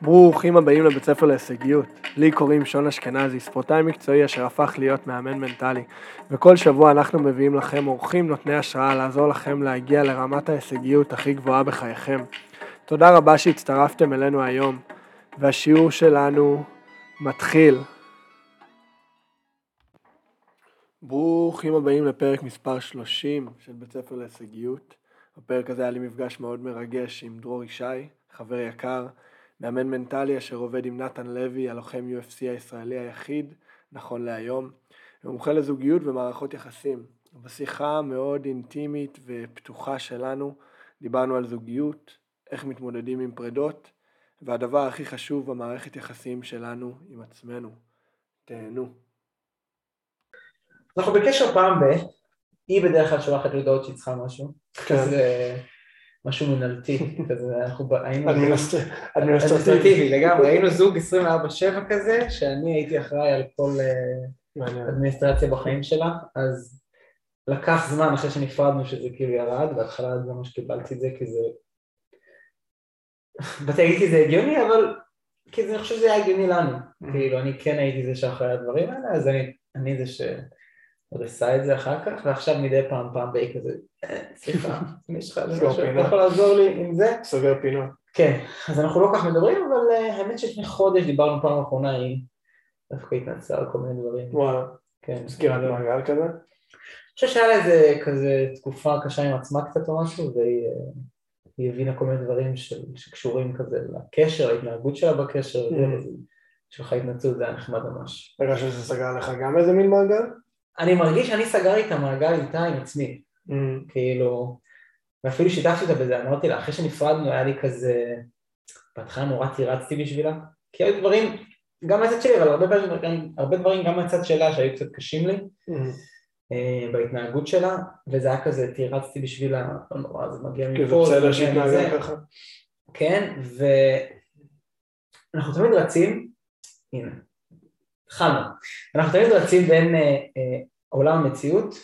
ברוכים הבאים לבית ספר להישגיות. לי קוראים שון אשכנזי, ספורטאי מקצועי אשר הפך להיות מאמן מנטלי. וכל שבוע אנחנו מביאים לכם אורחים נותני השראה לעזור לכם להגיע לרמת ההישגיות הכי גבוהה בחייכם. תודה רבה שהצטרפתם אלינו היום, והשיעור שלנו מתחיל. ברוכים הבאים לפרק מספר 30 של בית ספר להישגיות. בפרק הזה היה לי מפגש מאוד מרגש עם דרור ישי, חבר יקר. מאמן מנטלי אשר עובד עם נתן לוי, הלוחם UFC הישראלי היחיד, נכון להיום, ומומחה לזוגיות ומערכות יחסים. בשיחה מאוד אינטימית ופתוחה שלנו דיברנו על זוגיות, איך מתמודדים עם פרדות, והדבר הכי חשוב במערכת יחסים שלנו עם עצמנו. תהנו. אנחנו בקשר פעם ב... היא בדרך כלל שולחת לי הודעות שהיא צריכה משהו. כן. משהו מנהלתי, כזה, אנחנו היינו... אדמיניסטרטיבי. לגמרי, היינו זוג 24/7 כזה, שאני הייתי אחראי על כל אה. אדמיניסטרציה בחיים שלה, אז לקח זמן אחרי שנפרדנו שזה כאילו ירד, בהתחלה זה ממש קיבלתי את זה כי זה... כי זה הגיוני, אבל כי אני חושב שזה היה הגיוני לנו, כאילו אני כן הייתי זה שאחראי הדברים האלה, אז אני זה ש... עוד עשה את זה אחר כך, ועכשיו מדי פעם, פעם באי כזה, "אה, סליחה, יש לך איזה משהו, אתה. יכול לעזור לי עם זה? סוגר פינות. כן, אז אנחנו לא כל כך מדברים, אבל אה, האמת שלפני חודש דיברנו פעם אחרונה עם... דווקא התנצלה על כל מיני דברים. וואלה, כן. סגירת מעגל כזה. אני חושב שהיה לה איזה כזה תקופה קשה עם עצמה קצת או משהו, והיא אה, היא הבינה כל מיני דברים שקשורים כזה לקשר, להתנהגות שלה בקשר, וזה, Mm. אז יש לך התנצלות, זה היה נחמד ממש. רגע שזה סגר לך גם איזה מין מעגל? אני מרגיש שאני סגרתי את המעגל איתה עם עצמי, כאילו, ואפילו שיתפתי אותה בזה, אמרתי לה, אחרי שנפרדנו היה לי כזה, בהתחלה נורא תירצתי בשבילה, כי היו דברים, גם מהצד שלי, אבל הרבה גם- הרבה דברים גם מהצד שלה שהיו קצת קשים לי, אה, בהתנהגות שלה, וזה היה כזה, תירצתי בשבילה, לא נורא, זה מגיע כי זה מפה, בסדר שהתנהגה. ככה. כן, ואנחנו תמיד רצים, הנה, התחלנו, אנחנו תמיד רצים בין אה, אה, עולם המציאות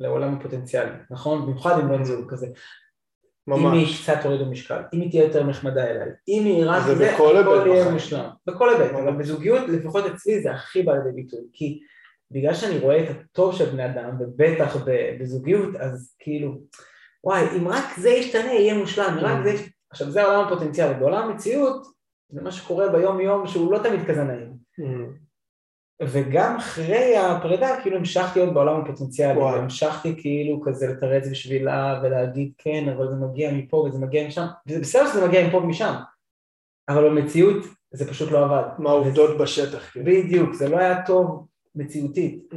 לעולם הפוטנציאלי, נכון? במיוחד עם בן זוג כזה. אם היא ממש. קצת תוריד במשקל, אם היא תהיה יותר נחמדה אליי, אם היא רק זה זה, בכל הכל יהיה. מושלם. בכל היבט, ממש. אבל בזוגיות, לפחות אצלי, זה הכי בא לידי ביטוי. כי בגלל שאני רואה את הטוב של בני אדם, ובטח בזוגיות, אז כאילו, וואי, אם רק זה ישתנה, יהיה מושלם, Mm. רק זה... יש- עכשיו, זה העולם הפוטנציאלי. בעולם המציאות, זה מה שקורה ביום-יום, שהוא לא תמיד כזה נעים. וגם אחרי הפרידה, כאילו המשכתי עוד בעולם הפוטנציאלי, וואי. והמשכתי כאילו כזה לתרץ בשבילה ולהגיד כן, אבל זה מגיע מפה וזה מגיע משם, וזה בסדר שזה מגיע מפה ומשם, אבל במציאות זה פשוט לא עבד. מה העובדות בשטח. כאילו. בדיוק, זה לא היה טוב מציאותית.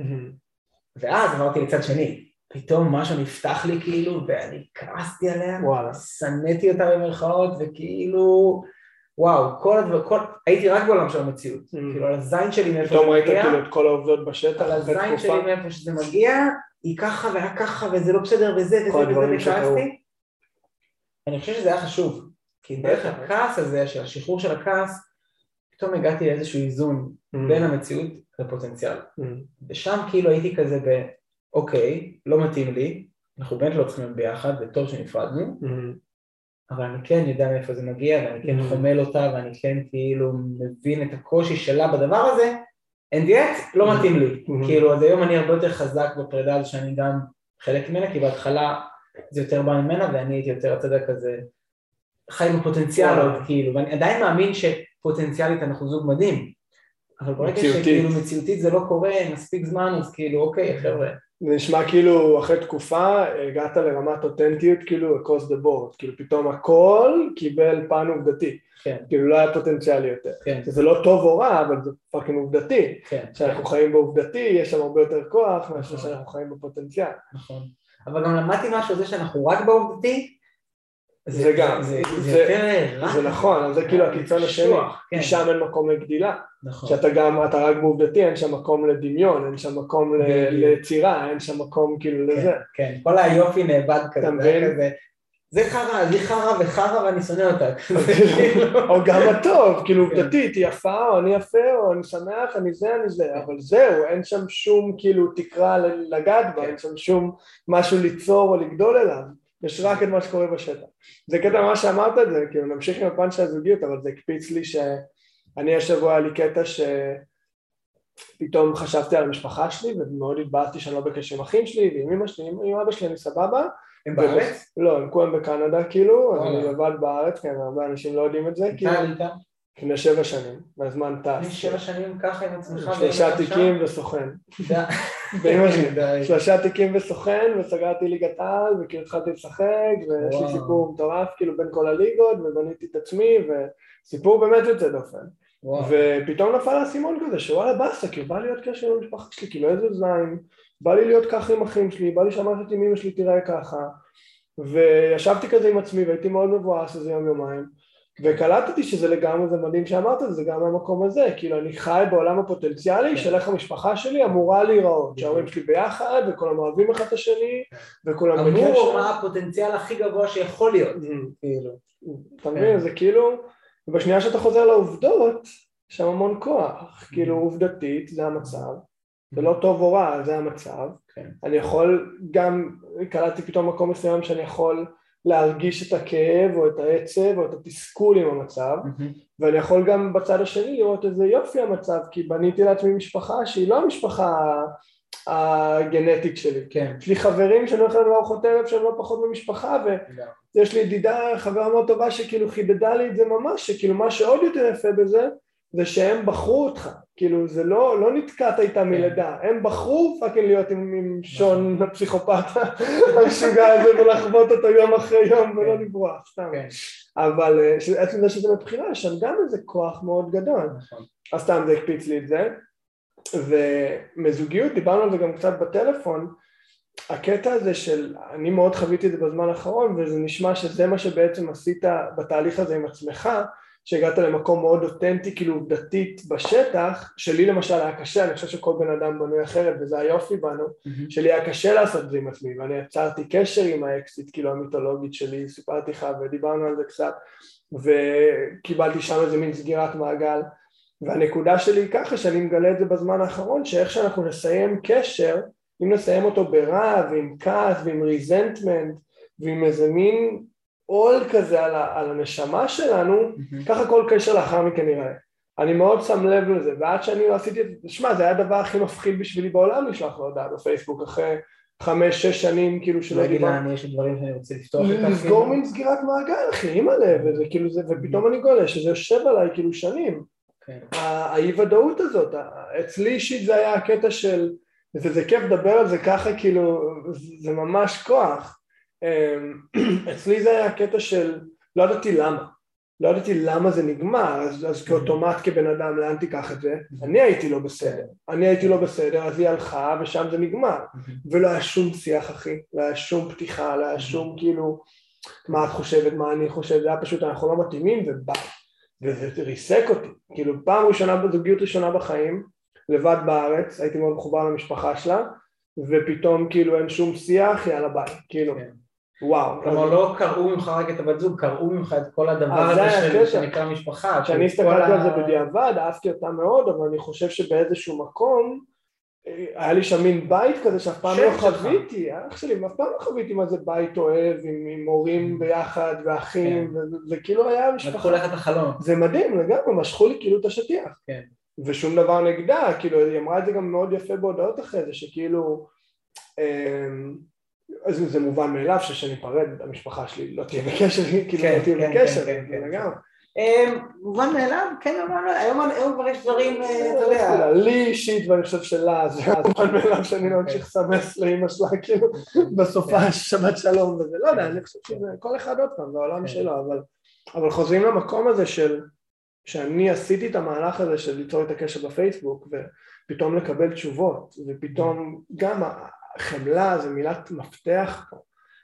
ואז עברתי לצד שני, פתאום משהו נפתח לי כאילו, ואני כעסתי עליה, וואלה. שנאתי אותה במרכאות, וכאילו, וואו, כל הדבר, כל, הייתי רק בעולם של המציאות, Mm. כאילו על הזין שלי מאיפה פתאום זה ראית מגיע, כאילו את כל העובדות בשטח על הזין. שלי מאיפה שזה מגיע, היא ככה והיה ככה וזה לא בסדר וזה וזה כל וזה. וכעסתי. אני חושב שזה היה חשוב, כי דרך בטח. הכעס הזה, של השחרור של הכעס, פתאום הגעתי לאיזשהו איזון Mm. בין המציאות לפוטנציאל. Mm. ושם כאילו הייתי כזה ב, אוקיי, לא מתאים לי, אנחנו באמת לא צריכים להיות ביחד, וטוב שנפרדנו, אבל אני כן יודע מאיפה זה מגיע, ואני כן Mm. חומל אותה, ואני כן כאילו מבין את הקושי שלה בדבר הזה, and yet לא Mm. מתאים לי. Mm. כאילו, אז היום אני הרבה יותר חזק בפרידה הזו שאני גם חלק ממנה, כי בהתחלה זה יותר בא ממנה, ואני הייתי יותר הצד כזה, חי בפוטנציאל וואלה. עוד, כאילו, ואני עדיין מאמין שפוטנציאלית אנחנו זוג מדהים, אבל ברגע. שכאילו מציאותית זה לא קורה מספיק זמן, אז כאילו, אוקיי, חבר'ה, זה נשמע כאילו אחרי תקופה הגעת לרמת אותנטיות כאילו across the board, כאילו פתאום הכל קיבל פן עובדתי, כן, כאילו לא היה פוטנציאלי יותר. כן, שזה לא טוב או רע, אבל זה fucking עובדתי. כן, כשאנחנו חיים בעובדתי, יש שם הרבה יותר כוח מאשר נכון. שאנחנו חיים בפוטנציאל. נכון. אבל גם למדתי משהו, זה שאנחנו רק בעובדתי, זה גם, זה, יותר רע. זה נכון, זה כאילו הקיצון השני, כן, כי שם אין מקום לגדילה. נכון. שאתה גם, אתה רק בעובדתי, אין שם מקום לדמיון, אין שם מקום. ליצירה, אין שם מקום כאילו כן, לזה. כן, כל היופי נאבד כזה, זה חרא, היא חרא וחרא ואני שונא אותה. כאילו. או גם הטוב, כאילו כן. עובדתית, היא יפה, או אני יפה, או אני שמח, אני זה, אני זה, אבל זהו, אין שם שום כאילו תקרה לגעת בה, כן. אין שם שום משהו ליצור או לגדול אליו. יש רק את מה שקורה בשטח. זה קטע מה שאמרת את זה, כאילו נמשיך עם הפאנץ' של הזוגיות, אבל זה הקפיץ לי שאני השבוע היה לי קטע שפתאום חשבתי על המשפחה שלי ומאוד התבאסתי שאני לא בקשר עם אחים שלי ועם אמא שלי, עם אבא שלי אני סבבה. הם בארץ? לא, הם כולם בקנדה כאילו, אני לבד בארץ, כן, הרבה אנשים לא יודעים את זה. מתי עלית? לפני שבע שנים, והזמן טס. לפני שבע שנים ככה עם עצמך? שלושה תיקים וסוכן. שלושה תיקים וסוכן, וסגרתי ליגת על, וכאילו התחלתי לשחק, ויש לי סיפור מטורף כאילו בין כל הליגות, ובניתי את עצמי, וסיפור באמת יוצא דופן. ופתאום נפל האסימון כזה, שוואלה באסה, כאילו בא להיות קשר עם המשפחה שלי, כאילו איזה זין, בא לי להיות ככה עם אחים שלי, בא לי שהמערכת עם אמא שלי תראה ככה, וישבתי כזה עם עצמי והייתי מאוד מבואס איזה יום יומיים. וקלטתי שזה לגמרי, זה מדהים שאמרת, זה גם מהמקום הזה, כאילו אני חי בעולם הפוטנציאלי של איך המשפחה שלי אמורה להיראות, שההורים שלי ביחד וכולם אוהבים אחד את השני וכולם בקשר. אמור מה הפוטנציאל הכי גבוה שיכול להיות, כאילו. אתה מבין, זה כאילו, ובשנייה שאתה חוזר לעובדות, יש שם המון כוח, כאילו עובדתית זה המצב, זה לא טוב או רע, זה המצב, אני יכול גם, קלטתי פתאום מקום מסוים שאני יכול להרגיש את הכאב או את העצב או את התסכול עם המצב mm-hmm. ואני יכול גם בצד השני לראות איזה יופי המצב כי בניתי לעצמי משפחה שהיא לא המשפחה הגנטית שלי. כן. יש לי חברים שאני הולך לארוחות ערב שהם לא פחות ממשפחה ויש לי ידידה, חברה מאוד טובה שכאילו חידדה לי את זה ממש, שכאילו מה שעוד יותר יפה בזה זה שהם בחרו אותך, כאילו זה לא, לא נתקעת איתם מלידה, הם בחרו פאקינג להיות עם, עם שון הפסיכופת המשוגע הזה ולחוות אותו יום אחרי יום ולא לברוח, סתם. אבל עצם זה שזה מבחירה, יש שם גם איזה כוח מאוד גדול. אז סתם זה הקפיץ לי את זה. ומזוגיות, דיברנו על זה גם קצת בטלפון, הקטע הזה של, אני מאוד חוויתי את זה בזמן האחרון וזה נשמע שזה מה שבעצם עשית בתהליך הזה עם עצמך שהגעת למקום מאוד אותנטי כאילו עובדתית בשטח, שלי למשל היה קשה, אני חושב שכל בן אדם בנוי אחרת וזה היופי בנו, mm-hmm. שלי היה קשה לעשות את זה עם עצמי ואני יצרתי קשר עם האקסיט כאילו המיתולוגית שלי, סיפרתי לך ודיברנו על זה קצת וקיבלתי שם איזה מין סגירת מעגל והנקודה שלי היא ככה שאני מגלה את זה בזמן האחרון שאיך שאנחנו נסיים קשר, אם נסיים אותו ברע ועם כעס ועם ריזנטמנט ועם איזה מין עול כזה על, ה, על הנשמה שלנו, mm-hmm. ככה כל קשר לאחר מכן נראה. אני מאוד שם לב לזה, ועד שאני לא עשיתי את זה, שמע, זה היה הדבר הכי מפחיד בשבילי בעולם לשלוח לו הודעה בפייסבוק, אחרי חמש, שש שנים, כאילו שלא דיברתי. להגיד לה, אני יש דברים שאני רוצה לפתוח איתך. לסגור מין סגירת מעגל, אחי, אימא'לה, וזה כאילו זה, ופתאום אני גולה שזה יושב עליי כאילו שנים. כן. האי ודאות הזאת, אצלי אישית זה היה הקטע של, וזה כיף לדבר על זה ככה, כאילו, זה ממש כוח. אמ, אצלי זה היה קטע של לא ידעתי למה, לא ידעתי למה זה נגמר, אז, אז כאוטומט כבן אדם לאן תיקח את זה? אני הייתי לא בסדר, אני הייתי לא בסדר אז היא הלכה ושם זה נגמר. ולא היה שום שיח אחי, לא היה שום פתיחה, לא היה שום כאילו מה את חושבת, מה אני חושב, זה היה פשוט אנחנו לא מתאימים וביי וזה ריסק אותי, כאילו פעם ראשונה בזוגיות ראשונה בחיים לבד בארץ, הייתי מאוד מחובר למשפחה שלה ופתאום כאילו אין שום שיח, יאללה ביי, כאילו כן. וואו. כלומר לא קראו ממך רק את הבת זוג, קראו ממך את כל הדבר הזה שנקרא משפחה. כשאני הסתכלתי על זה בדיעבד, אהבתי אותה מאוד, אבל אני חושב שבאיזשהו מקום אה, היה לי שם מין בית כזה שאף פעם לא חוויתי, אח שלי, אף פעם לא חוויתי מה זה בית אוהב עם הורים mm. ביחד ואחים, כן. זה כאילו היה משפחה. לקחו לך את החלום. זה מדהים, לגמרי, משכו לי כאילו את השטיח. כן. ושום דבר נגדה, כאילו היא אמרה את זה גם מאוד יפה בהודעות אחרי זה, שכאילו אמ, אז זה מובן מאליו שכשניפרד המשפחה שלי לא תהיה בקשר, כאילו כן, לא תהיה כן, בקשר, כן, לגמרי. אמ, מובן מאליו, כן, היום כבר יש דברים, אה, אתה יודע. לי אישית, ואני חושב שלה, זה מובן מאליו שאני לא אמשיך לסמס לאמא שלה, כאילו, בסופה שבת שלום וזה, לא יודע, אני חושב שזה, כל אחד עוד פעם, זה העולם שלו, אבל חוזרים למקום הזה של, שאני עשיתי את המהלך הזה של ליצור את הקשר בפייסבוק, ופתאום לקבל תשובות, ופתאום גם חמלה זה מילת מפתח פה,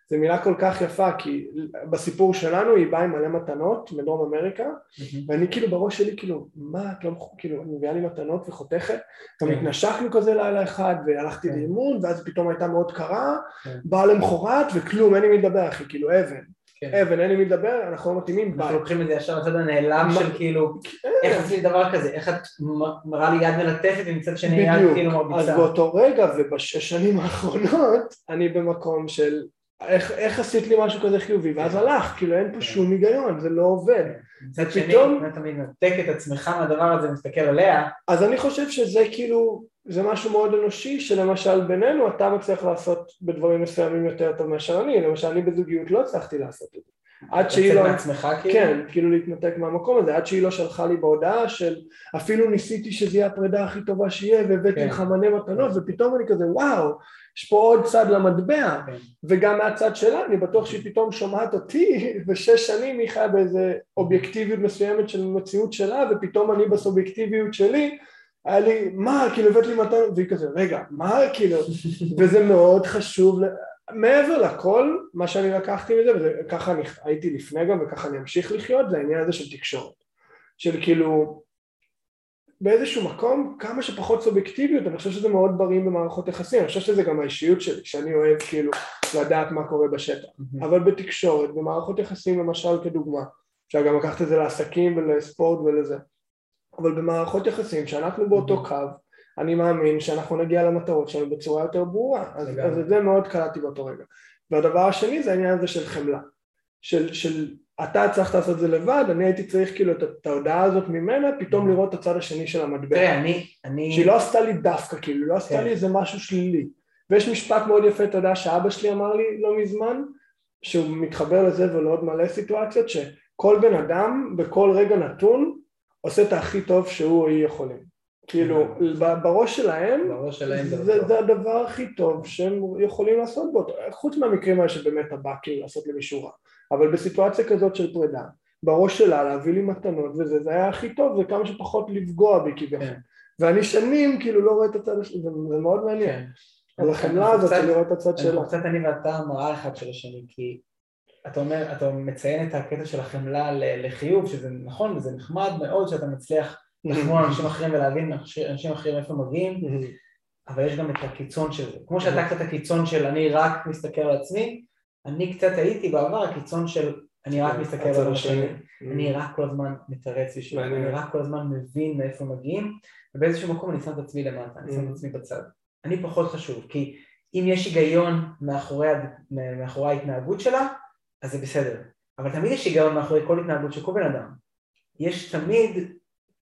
זו מילה כל כך יפה כי בסיפור שלנו היא באה עם מלא מתנות מדרום אמריקה mm-hmm. ואני כאילו בראש שלי כאילו מה את לא כאילו מביאה לי מתנות וחותכת גם כן. התנשקנו כזה לילה אחד והלכתי כן. לאימון ואז פתאום הייתה מאוד קרה כן. באה למחרת וכלום אין לי מי לדבר אחי כאילו אבן כן. אבן, אין לי מי לדבר, אנחנו לא מתאימים, ביי. אנחנו לוקחים את זה ישר לצד הנעלם של כאילו, כן. איך עשית דבר כזה, איך את מראה לי יד מלטפת ומצד שני יד כאילו מרביצה. אז באותו רגע ובשש שנים האחרונות, אני במקום של איך, איך עשית לי משהו כזה חיובי, ואז הלך, כאילו אין פה כן. שום היגיון, זה לא עובד. מצד שני, אתה מנתק את עצמך מהדבר הזה ומסתכל עליה, אז אני חושב שזה כאילו, זה משהו מאוד אנושי, שלמשל בינינו אתה מצליח לעשות בדברים מסוימים יותר טוב מאשר אני, למשל אני בזוגיות לא הצלחתי לעשות את זה. עד שהיא לצאת לא... מעצמך כאילו, כן, כאילו להתנתק מהמקום הזה, עד שהיא לא שלחה לי בהודעה של אפילו ניסיתי שזה יהיה הפרידה הכי טובה שיהיה והבאתי כן. לך מלא מתנות ופתאום אני כזה וואו, יש פה עוד צד למטבע כן. וגם מהצד שלה אני בטוח שהיא פתאום שומעת אותי ושש שנים היא חיה באיזה אובייקטיביות מסוימת של מציאות שלה ופתאום אני בסובייקטיביות שלי היה לי מה כאילו הבאת לי מתנות והיא כזה רגע מה כאילו וזה מאוד חשוב מעבר לכל, מה שאני לקחתי מזה, וככה אני הייתי לפני גם וככה אני אמשיך לחיות, זה העניין הזה של תקשורת. של כאילו, באיזשהו מקום, כמה שפחות סובייקטיביות, אני חושב שזה מאוד בריא במערכות יחסים, אני חושב שזה גם האישיות שלי, שאני אוהב כאילו לדעת מה קורה בשטח. אבל בתקשורת, במערכות יחסים למשל כדוגמה, אפשר גם לקחת את זה לעסקים ולספורט ולזה, אבל במערכות יחסים, שאנחנו באותו קו, אני מאמין שאנחנו נגיע למטרות שלנו בצורה יותר ברורה, אז. אז את זה מאוד קלטתי באותו רגע. והדבר השני זה העניין הזה של חמלה, של, של אתה הצלחת לעשות את זה לבד, אני הייתי צריך כאילו את, ההודעה הזאת ממנה, פתאום לראות את הצד השני של המטבע. תראה, אני, אני, שהיא לא עשתה לי דווקא, כאילו, לא עשתה כן. לי איזה משהו שלילי. ויש משפט מאוד יפה, אתה יודע, שאבא שלי אמר לי לא מזמן, שהוא מתחבר לזה ולעוד מלא סיטואציות, שכל בן אדם בכל רגע נתון עושה את הכי טוב שהוא או היא יכולים. כאילו, ב- בראש שלהם, בראש שלהם זה זה. זה הדבר הכי טוב שהם יכולים לעשות בו, חוץ מהמקרים האלה שבאמת אתה בא כאילו לעשות למישהו רע, אבל בסיטואציה כזאת של פרידה, בראש שלה להביא לי מתנות וזה, זה היה הכי טוב, זה כמה שפחות לפגוע בי כביכול. כן. ואני שנים כאילו לא רואה את הצד השני, זה, זה מאוד מעניין. אז החמלה הזאת של לראות את הצד שלה. קצת אני ואתה מראה אחד של השני, כי אתה אומר, אתה מציין את הקטע של החמלה לחיוב, שזה נכון וזה נחמד מאוד שאתה מצליח לחמול אנשים אחרים ולהבין אנשים אחרים איפה מגיעים, אבל יש גם את הקיצון של זה. כמו שאתה קצת הקיצון של אני רק מסתכל על עצמי, אני קצת הייתי בעבר הקיצון של אני רק מסתכל הצד על השני. השני. אני רק כל הזמן מתרץ בשביל. אני רק כל הזמן מבין מאיפה מגיעים, ובאיזשהו מקום אני שם את עצמי למטה, אני שם את Mm. עצמי בצד. אני פחות חשוב, כי אם יש היגיון מאחורי, ההתנהגות שלה, אז זה בסדר. אבל תמיד יש היגיון מאחורי כל התנהגות של כל בן אדם. יש תמיד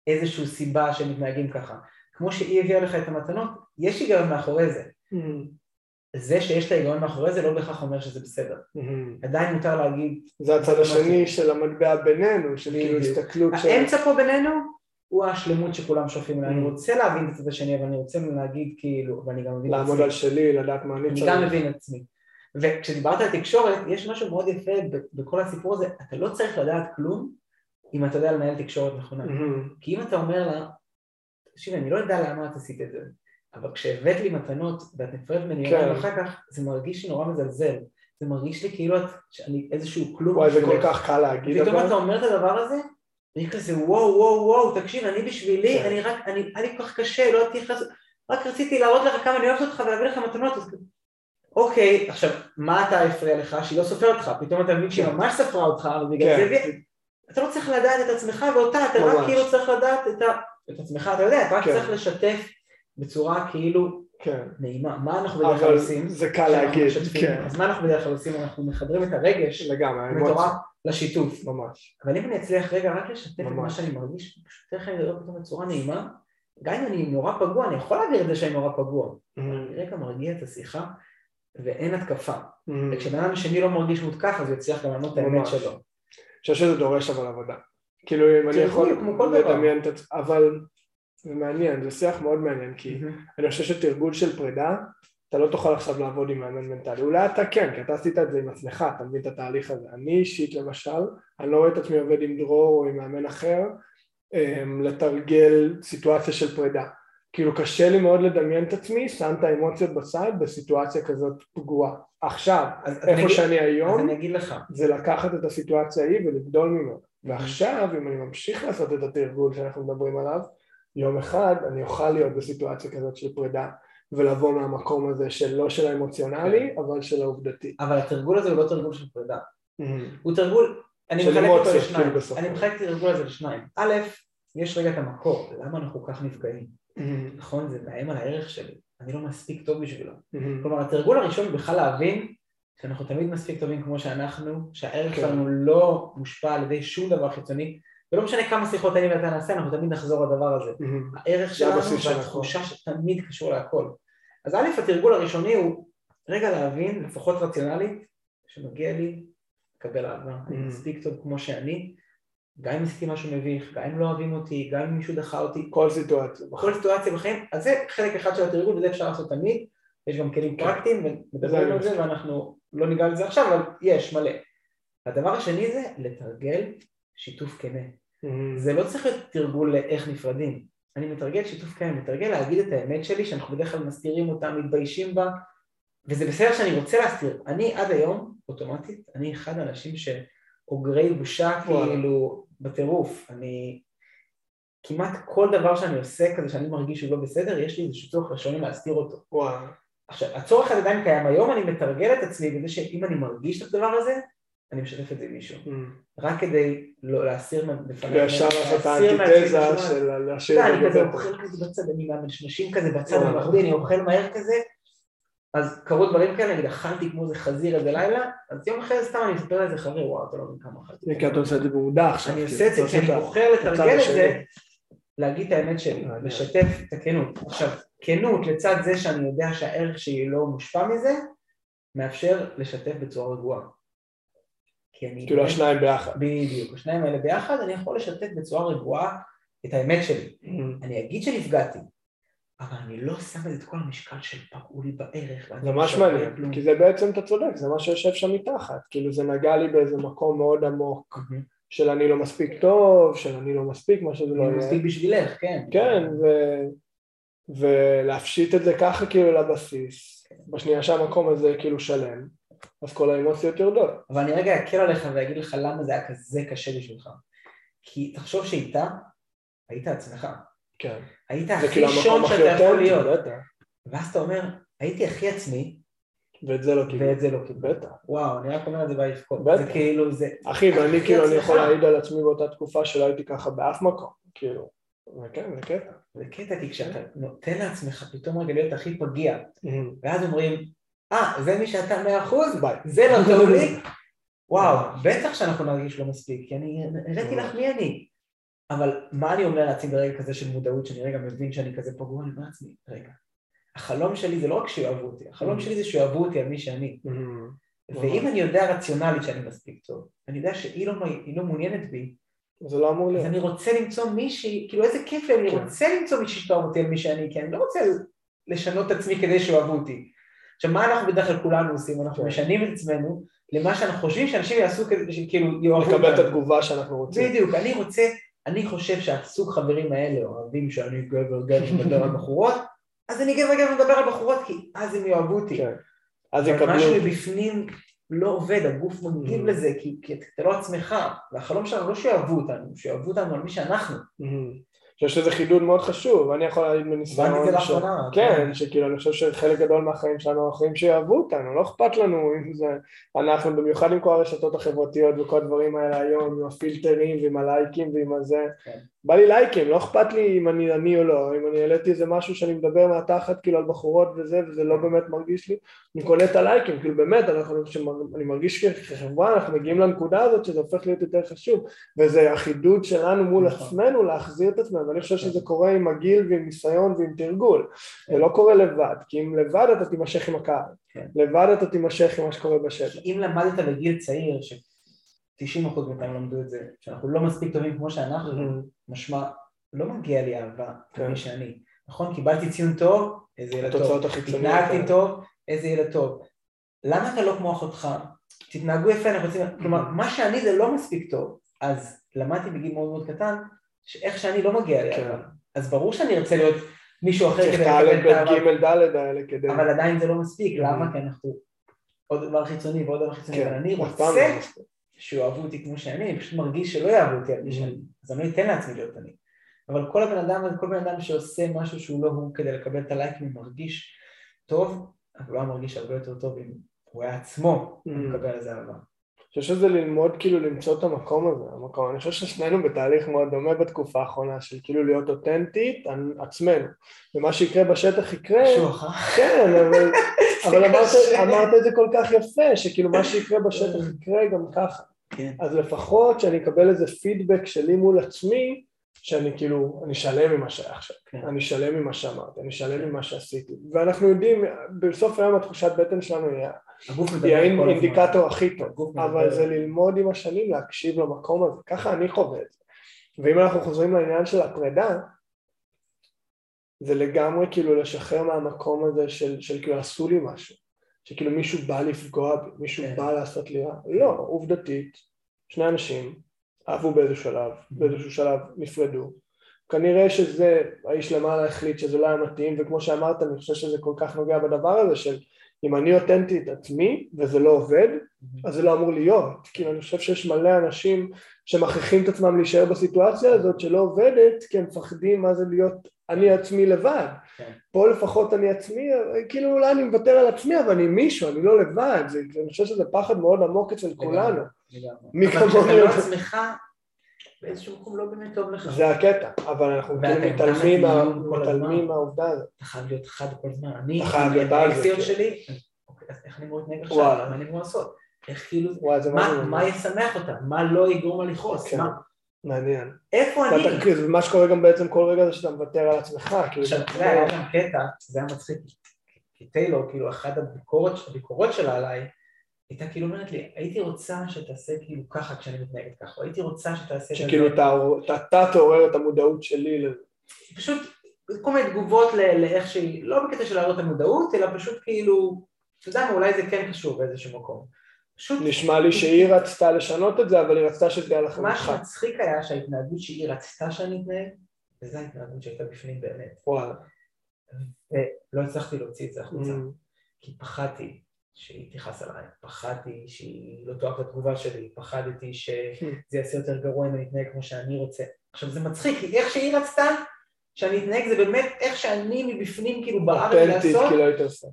איזושהי סיבה שהם מתנהגים ככה. כמו שהיא הביאה לך את המתנות, יש היגיון מאחורי זה. זה שיש את ההיגיון מאחורי זה לא בהכרח אומר שזה בסדר. עדיין מותר להגיד, זה הצד השני של המטבע בינינו, של כאילו. הסתכלות של... האמצע פה בינינו הוא השלמות שכולם שואפים אליה. Mm. אני רוצה להבין את הצד השני, אבל אני רוצה להגיד כאילו, ואני גם מבין את לעמוד עצמי. על שלי, לדעת מה אני אני צריך. גם מבין את עצמי. וכשדיברת על תקשורת, יש משהו מאוד יפה בכל הסיפור הזה, אתה לא צריך לדעת כלום אם אתה יודע לנהל תקשורת נכונה. מהמם. כי אם אתה אומר לה, תקשיבי, אני לא יודע למה את עשית את זה, אבל כשהבאת לי מתנות ואת נפרדת ממני כן. אחר כך, זה מרגיש נורא מזלזל. זה מרגיש לי כאילו את, שאני איזשהו כלום. וואי, זה כל. כך קל להגיד, ופתאום. אתה אומר את הדבר הזה, ואני כזה וואו וואו וואו, תקשיב, אני בשבילי, כן. אני רק, אני, היה לי כל כך קשה, לא הייתי נכנס, רק רציתי להראות לך כמה אני אוהבת אותך ולהביא לך מתנות, אז כזה, אוקיי, עכשיו, מה אתה הפריע לך? שהיא לא סופרת אותך, פתאום אתה מבין שהיא כן. ממש ספרה אותך, אבל בגלל כן. זה, אתה לא צריך לדעת את עצמך ואותה, אתה רק ממש. כאילו צריך לדעת את, ה, את עצמך, אתה יודע, אתה רק כן. צריך לשתף בצורה כאילו כן. נעימה, מה אנחנו בדרך כלל עושים? זה קל להגיד, משתפים? כן. אז מה אנחנו בדרך כלל עושים? אנחנו מחברים את הרגש לגמרי, מטורף. לשיתוף. ממש. אבל אם אני אצליח רגע רק לשתף את מה ממש. שאני מרגיש, פשוט איך אני לדבר פתאום בצורה נעימה, גם אם אני נורא פגוע, אני יכול להעביר את זה שאני נורא פגוע. מהמם. אני רגע מרגיע את השיחה, ואין התקפה. מהמם. וכשבן אדם השני לא מרגיש מותקף, אז הוא יצליח גם לענות את האמת ממש. שלו. אני חושב שזה דורש אבל עבודה. כאילו אם אני יכול. לדמיין את עצמי, אבל זה מעניין, זה שיח מאוד מעניין, כי אני חושב שתרגול של פרידה, אתה לא תוכל עכשיו לעבוד עם מאמן מנטלי. אולי אתה כן, כי אתה עשית את זה עם עצמך, אתה מבין את התהליך הזה. אני אישית למשל, אני לא רואה את עצמי עובד עם דרור או עם מאמן אחר, אמ, לתרגל סיטואציה של פרידה. כאילו קשה לי מאוד לדמיין את עצמי, שם את האמוציות בצד בסיטואציה כזאת פגועה. עכשיו, איפה אני- שאני היום, אני אגיד לך, זה לקחת את הסיטואציה ההיא ולגדול ממנו. ועכשיו, אם אני ממשיך לעשות את התרגול שאנחנו מדברים עליו, יום אחד אני אוכל להיות בסיטואציה כזאת של פרידה, ולבוא מהמקום הזה של לא של האמוציונלי, אבל של העובדתי. אבל התרגול הזה הוא לא תרגול של פרידה. מהמם. הוא תרגול, אני מחלק אותו לשניים. כאילו, בסוף. אני מחלק את התרגול הזה לשניים. א', יש רגע את המקור, למה אנחנו כך נפגעים? מהמם. נכון, זה מאיים על הערך שלי, אני לא מספיק טוב בשבילו. מהמם. כלומר, התרגול הראשון הוא בכלל להבין שאנחנו תמיד מספיק טובים כמו שאנחנו, שהערך כן. שלנו לא מושפע על ידי שום דבר חיצוני, ולא משנה כמה שיחות אני ואתה נעשה, אנחנו תמיד נחזור לדבר הזה. הערך שלנו. והתחושה שתמיד קשור להכל. אז א', התרגול הראשוני הוא רגע להבין, לפחות רציונלית, שמגיע לי לקבל אהבה, אני. מספיק טוב כמו שאני, גם אם עשיתי משהו מביך, גם אם לא אוהבים אותי, גם אם מישהו דחה אותי, כל סיטואציה. בכל סיטואציה בחיים, אז זה חלק אחד של התרגול וזה אפשר לעשות תמיד, יש גם כלים כן. פרקטיים ומדברים על זה. ואנחנו לא ניגע בזה עכשיו, אבל יש מלא. הדבר השני זה לתרגל שיתוף כנה. זה לא צריך להיות תרגול לאיך נפרדים. אני מתרגל שיתוף אני מתרגל להגיד את האמת שלי, שאנחנו בדרך כלל מסתירים אותה, מתביישים בה, וזה בסדר שאני רוצה להסתיר. אני עד היום, אוטומטית, אני אחד האנשים שאוגרי בושה. כאילו בטירוף. אני... כמעט כל דבר שאני עושה כזה שאני מרגיש שהוא לא בסדר, יש לי איזשהו צורך ראשוני להסתיר אותו. וואו. עכשיו, הצורך הזה עדיין קיים היום, אני מתרגל את עצמי בזה שאם אני מרגיש את הדבר הזה, אני משתף את זה עם מישהו. רק כדי לא להסיר בפניי, וישר לעשות את האנטיתזה את השמונה. של להשאיר את אני זה כזה בבטן. אוכל כזה בצד, אני מהמשמשים כזה בצד. במחביא, אני אוכל מהר כזה, אז קרו דברים כאלה, נגיד אכלתי כמו איזה חזיר איזה לילה, אז יום אחרי סתם אני מספר לאיזה חבר, וואו, אתה לא מבין כמה אכלתי. כי אתה עושה את זה במודע עכשיו. אני כאילו, עושה את זה כי אני בוחר לתרגל את זה. להגיד את האמת שלי, מעניין. לשתף את הכנות. עכשיו, כנות לצד זה שאני יודע שהערך שלי לא מושפע מזה, מאפשר לשתף בצורה רגועה. כי אני... כאילו השניים ביחד. בדיוק, השניים האלה ביחד, אני יכול לשתף בצורה רגועה את האמת שלי. אני אגיד שנפגעתי, אבל אני לא שם את כל המשקל של פגעו לי בערך. זה לא ממש שווה מעניין. כי זה בעצם, אתה צודק, זה מה שיושב שם מתחת. כאילו זה נגע לי באיזה מקום מאוד עמוק. של אני לא מספיק טוב, של אני לא מספיק, מה שזה לא אני יהיה. מספיק בשבילך, כן. כן, ו... ולהפשיט את זה ככה כאילו לבסיס, בשנייה שהמקום הזה כאילו שלם, אז כל האמוציות יורדות. אבל אני רגע אקל עליך ואגיד לך למה זה היה כזה קשה בשבילך. כי תחשוב שאיתה, היית עצמך. כן. היית הכי כאילו שון שאתה יכול להיות. בטח. ואז אתה אומר, הייתי הכי עצמי, ואת זה לא קיבלתי. ואת זה לא קיבלתי. בטח. וואו, אני רק אומר את זה באבחון. בטח. זה כאילו, זה... אחי, ואני כאילו, אני יכול. להעיד על עצמי באותה תקופה שלא הייתי ככה באף מקום, כאילו. וכן, זה קטע. זה קטע, כי כשאתה נותן לעצמך פתאום רגע להיות הכי פגיע, ואז אומרים, אה, זה מי שאתה מאה אחוז? ביי. זה לא טוב לי? וואו, בטח שאנחנו נרגיש לא מספיק, כי אני הראיתי לך מי אני. אבל מה אני אומר לעצמי ברגע כזה של מודעות, שאני רגע מבין שאני כזה פגוע, אני אומר לעצמי, רגע, החלום שלי זה לא רק שיאהבו אותי, החלום. שלי זה שיאהבו אותי על מי שאני. ואם אני יודע רציונלית שאני מספיק טוב, אני יודע שהיא לא, לא מעוניינת בי, זה לא אמור אז להיות. אני רוצה למצוא מישהי, כאילו איזה כיף לי, אני כן. רוצה למצוא מישהי שתאהב אותי על מי שאני, כי אני לא רוצה לשנות את עצמי כדי שאוהבו אותי. עכשיו מה אנחנו בדרך כלל כולנו עושים? אנחנו כן. משנים את עצמנו למה שאנחנו חושבים שאנשים יעשו כדי שכאילו יאהבו לקבל את אותנו. התגובה שאנחנו רוצים. בדיוק, אני רוצה, אני חושב שהסוג חברים האלה אוהבים שאני גבר גבר מדבר על בחורות, אז אני גבר גבר מדבר על בחורות כי אז הם יאהבו אותי. כן. אז אבל יקבלו משהו אותי. מבפנים לא עובד, הגוף מגיב Mm. לזה כי, כי אתה לא עצמך, והחלום שלנו לא שיאהבו אותנו, שיאהבו אותנו על מי שאנחנו. אני חושב שזה חידוד מאוד חשוב, אני יכול להגיד בניסיון, הבנתי את זה לאחרונה. כן, שכאילו אני חושב שחלק גדול מהחיים שלנו אנחנו חיים שיאהבו אותנו, לא אכפת לנו אם זה אנחנו, במיוחד עם כל הרשתות החברתיות וכל הדברים האלה היום, עם הפילטרים ועם הלייקים ועם הזה, כן. בא לי לייקים, לא אכפת לי אם אני עני או לא, אם אני העליתי איזה משהו שאני מדבר מהתחת כאילו על בחורות וזה, וזה לא באמת מרגיש לי, אני קונה את הלייקים, כאילו באמת, אנחנו, אני מרגיש כחברה, אנחנו מגיעים לנקודה הזאת שזה הופך להיות יותר חשוב, וזה החידוד שלנו מול נכון. עצמנו להחזיר את עצמנו, ואני חושב שזה קורה עם הגיל ועם ניסיון ועם תרגול, זה לא קורה לבד, כי אם לבד אתה תימשך עם הקהל, כן. לבד אתה תימשך עם מה שקורה בשטח. אם למדת בגיל צעיר, ש-90% מאיתנו למדו את זה, שאנחנו לא מספיק טובים כמו שאנחנו, משמע, לא מגיע לי אהבה כן. למי שאני. נכון? קיבלתי ציון טוב, איזה ילד טוב. התוצאות החיצוניות התנהגתי האלה. טוב, איזה ילד טוב. למה אתה לא כמו אחותך? תתנהגו יפה, אנחנו רוצים... כלומר, Mm-hmm. מה שאני זה לא מספיק טוב. אז למדתי בגיל מאוד מאוד קטן, שאיך שאני לא מגיע לי כן. אהבה. אז ברור שאני ארצה להיות מישהו אחר כדי לקבל את האהבה. אבל עדיין זה לא מספיק, Mhm. למה? כי אנחנו עוד דבר חיצוני ועוד דבר חיצוני, כן, אבל אני רוצה שאוהבו אותי כמו שאני, אני פשוט מרגיש שלא יאהבו אותי על מי שאני, אז אני לא אתן לעצמי להיות אני. אבל כל הבן אדם, כל בן אדם שעושה משהו שהוא לא הוא כדי לקבל את הלייקים, הוא מרגיש טוב, אבל הוא היה מרגיש הרבה יותר טוב אם הוא היה עצמו, Mhm. מקבל על זה אהבה. אני חושב שזה ללמוד כאילו למצוא את המקום הזה, המקום, אני חושב ששנינו בתהליך מאוד דומה בתקופה האחרונה של כאילו להיות אותנטית, עצמנו, ומה שיקרה בשטח יקרה, קשוח, אה? כן, אבל, אבל אמרת, אמרת את זה כל כך יפה, שכאילו מה שיקרה בשטח יקרה גם ככה. כן. אז לפחות שאני אקבל איזה פידבק שלי מול עצמי, שאני כאילו, אני שלם ממה שהיה עכשיו, כן. אני שלם ממה שאמרתי, אני שלם ממה שעשיתי, ואנחנו יודעים, בסוף היום התחושת בטן שלנו היא היא. האינדיקטור הכי טוב, מדבר. אבל זה ללמוד עם השנים להקשיב למקום הזה, ככה אני חווה את זה. ואם אנחנו חוזרים לעניין של הפרידה, זה לגמרי כאילו לשחרר מהמקום הזה של, של כאילו עשו לי משהו, שכאילו מישהו בא לפגוע בי, מישהו כן. בא לעשות לי רע, לא, עובדתית, שני אנשים אהבו באיזשהו שלב, באיזשהו שלב נפרדו, כנראה שזה, האיש למעלה החליט שזה לא היה מתאים, וכמו שאמרת, אני חושב שזה כל כך נוגע בדבר הזה של אם אני אותנטי את עצמי וזה לא עובד, אז זה לא אמור להיות. כאילו, אני חושב שיש מלא אנשים שמכריחים את עצמם להישאר בסיטואציה הזאת שלא עובדת, כי הם מפחדים מה זה להיות אני עצמי לבד. כן. פה לפחות אני עצמי, כאילו אולי אני מוותר על עצמי, אבל אני מישהו, אני לא לבד. זה, אני חושב שזה פחד מאוד עמוק אצל כולנו. לגמרי. מי אבל כמוני כשאתה לא. עצמך, באיזשהו מקום לא באמת טוב לך. זה הקטע, אבל אנחנו כאילו מתעלמים מהעובדה הזאת. אתה חייב להיות חד כל הזמן. אני, חייב כן. אוקיי, אז איך אני אמור להתנהג עכשיו? וואלה. מה אני אמור לעשות? איך כאילו, וואי, זה מה מה ישמח אותם? מה לא יגרום לה לכעוס? כן. מה? מעניין. איפה אני? אתה- מה שקורה גם בעצם כל רגע זה שאתה מוותר על עצמך, כאילו, עכשיו, אתה יודע, היה גם קטע, זה היה מצחיק, כי טיילור, כאילו, אחת הביקורת, הביקורות שלה עליי, הייתה כאילו אומרת לי, הייתי רוצה שתעשה כאילו ככה כשאני מתנהגת ככה, או הייתי רוצה שתעשה. שכאילו אתה- תעורר את המודעות שלי לזה. פשוט כל מיני תגובות לאיך שהיא, לא בקטע של להעלות את המודעות, אלא פשוט כאילו, אתה יודע מה, אולי זה כן קשור באיזשהו מקום. פשוט, נשמע לי שהיא רצתה לשנות את זה, אבל היא רצתה שזה יהיה לך מה משחק. שמצחיק היה שההתנהגות שהיא רצתה שאני אתנהג, וזו ההתנהגות שהייתה בפנים באמת. וואלה. ולא הצלחתי להוציא את זה החוצה. Mm. כי פחדתי שהיא תכעס עליי, פחדתי שהיא לא תאהב את התגובה שלי, פחדתי שזה יעשה יותר גרוע אם אני אתנהג כמו שאני רוצה. עכשיו זה מצחיק, כי איך שהיא רצתה שאני אתנהג זה באמת איך שאני מבפנים כאילו בער לי אותנטית, לעשות, כאילו היית עושה.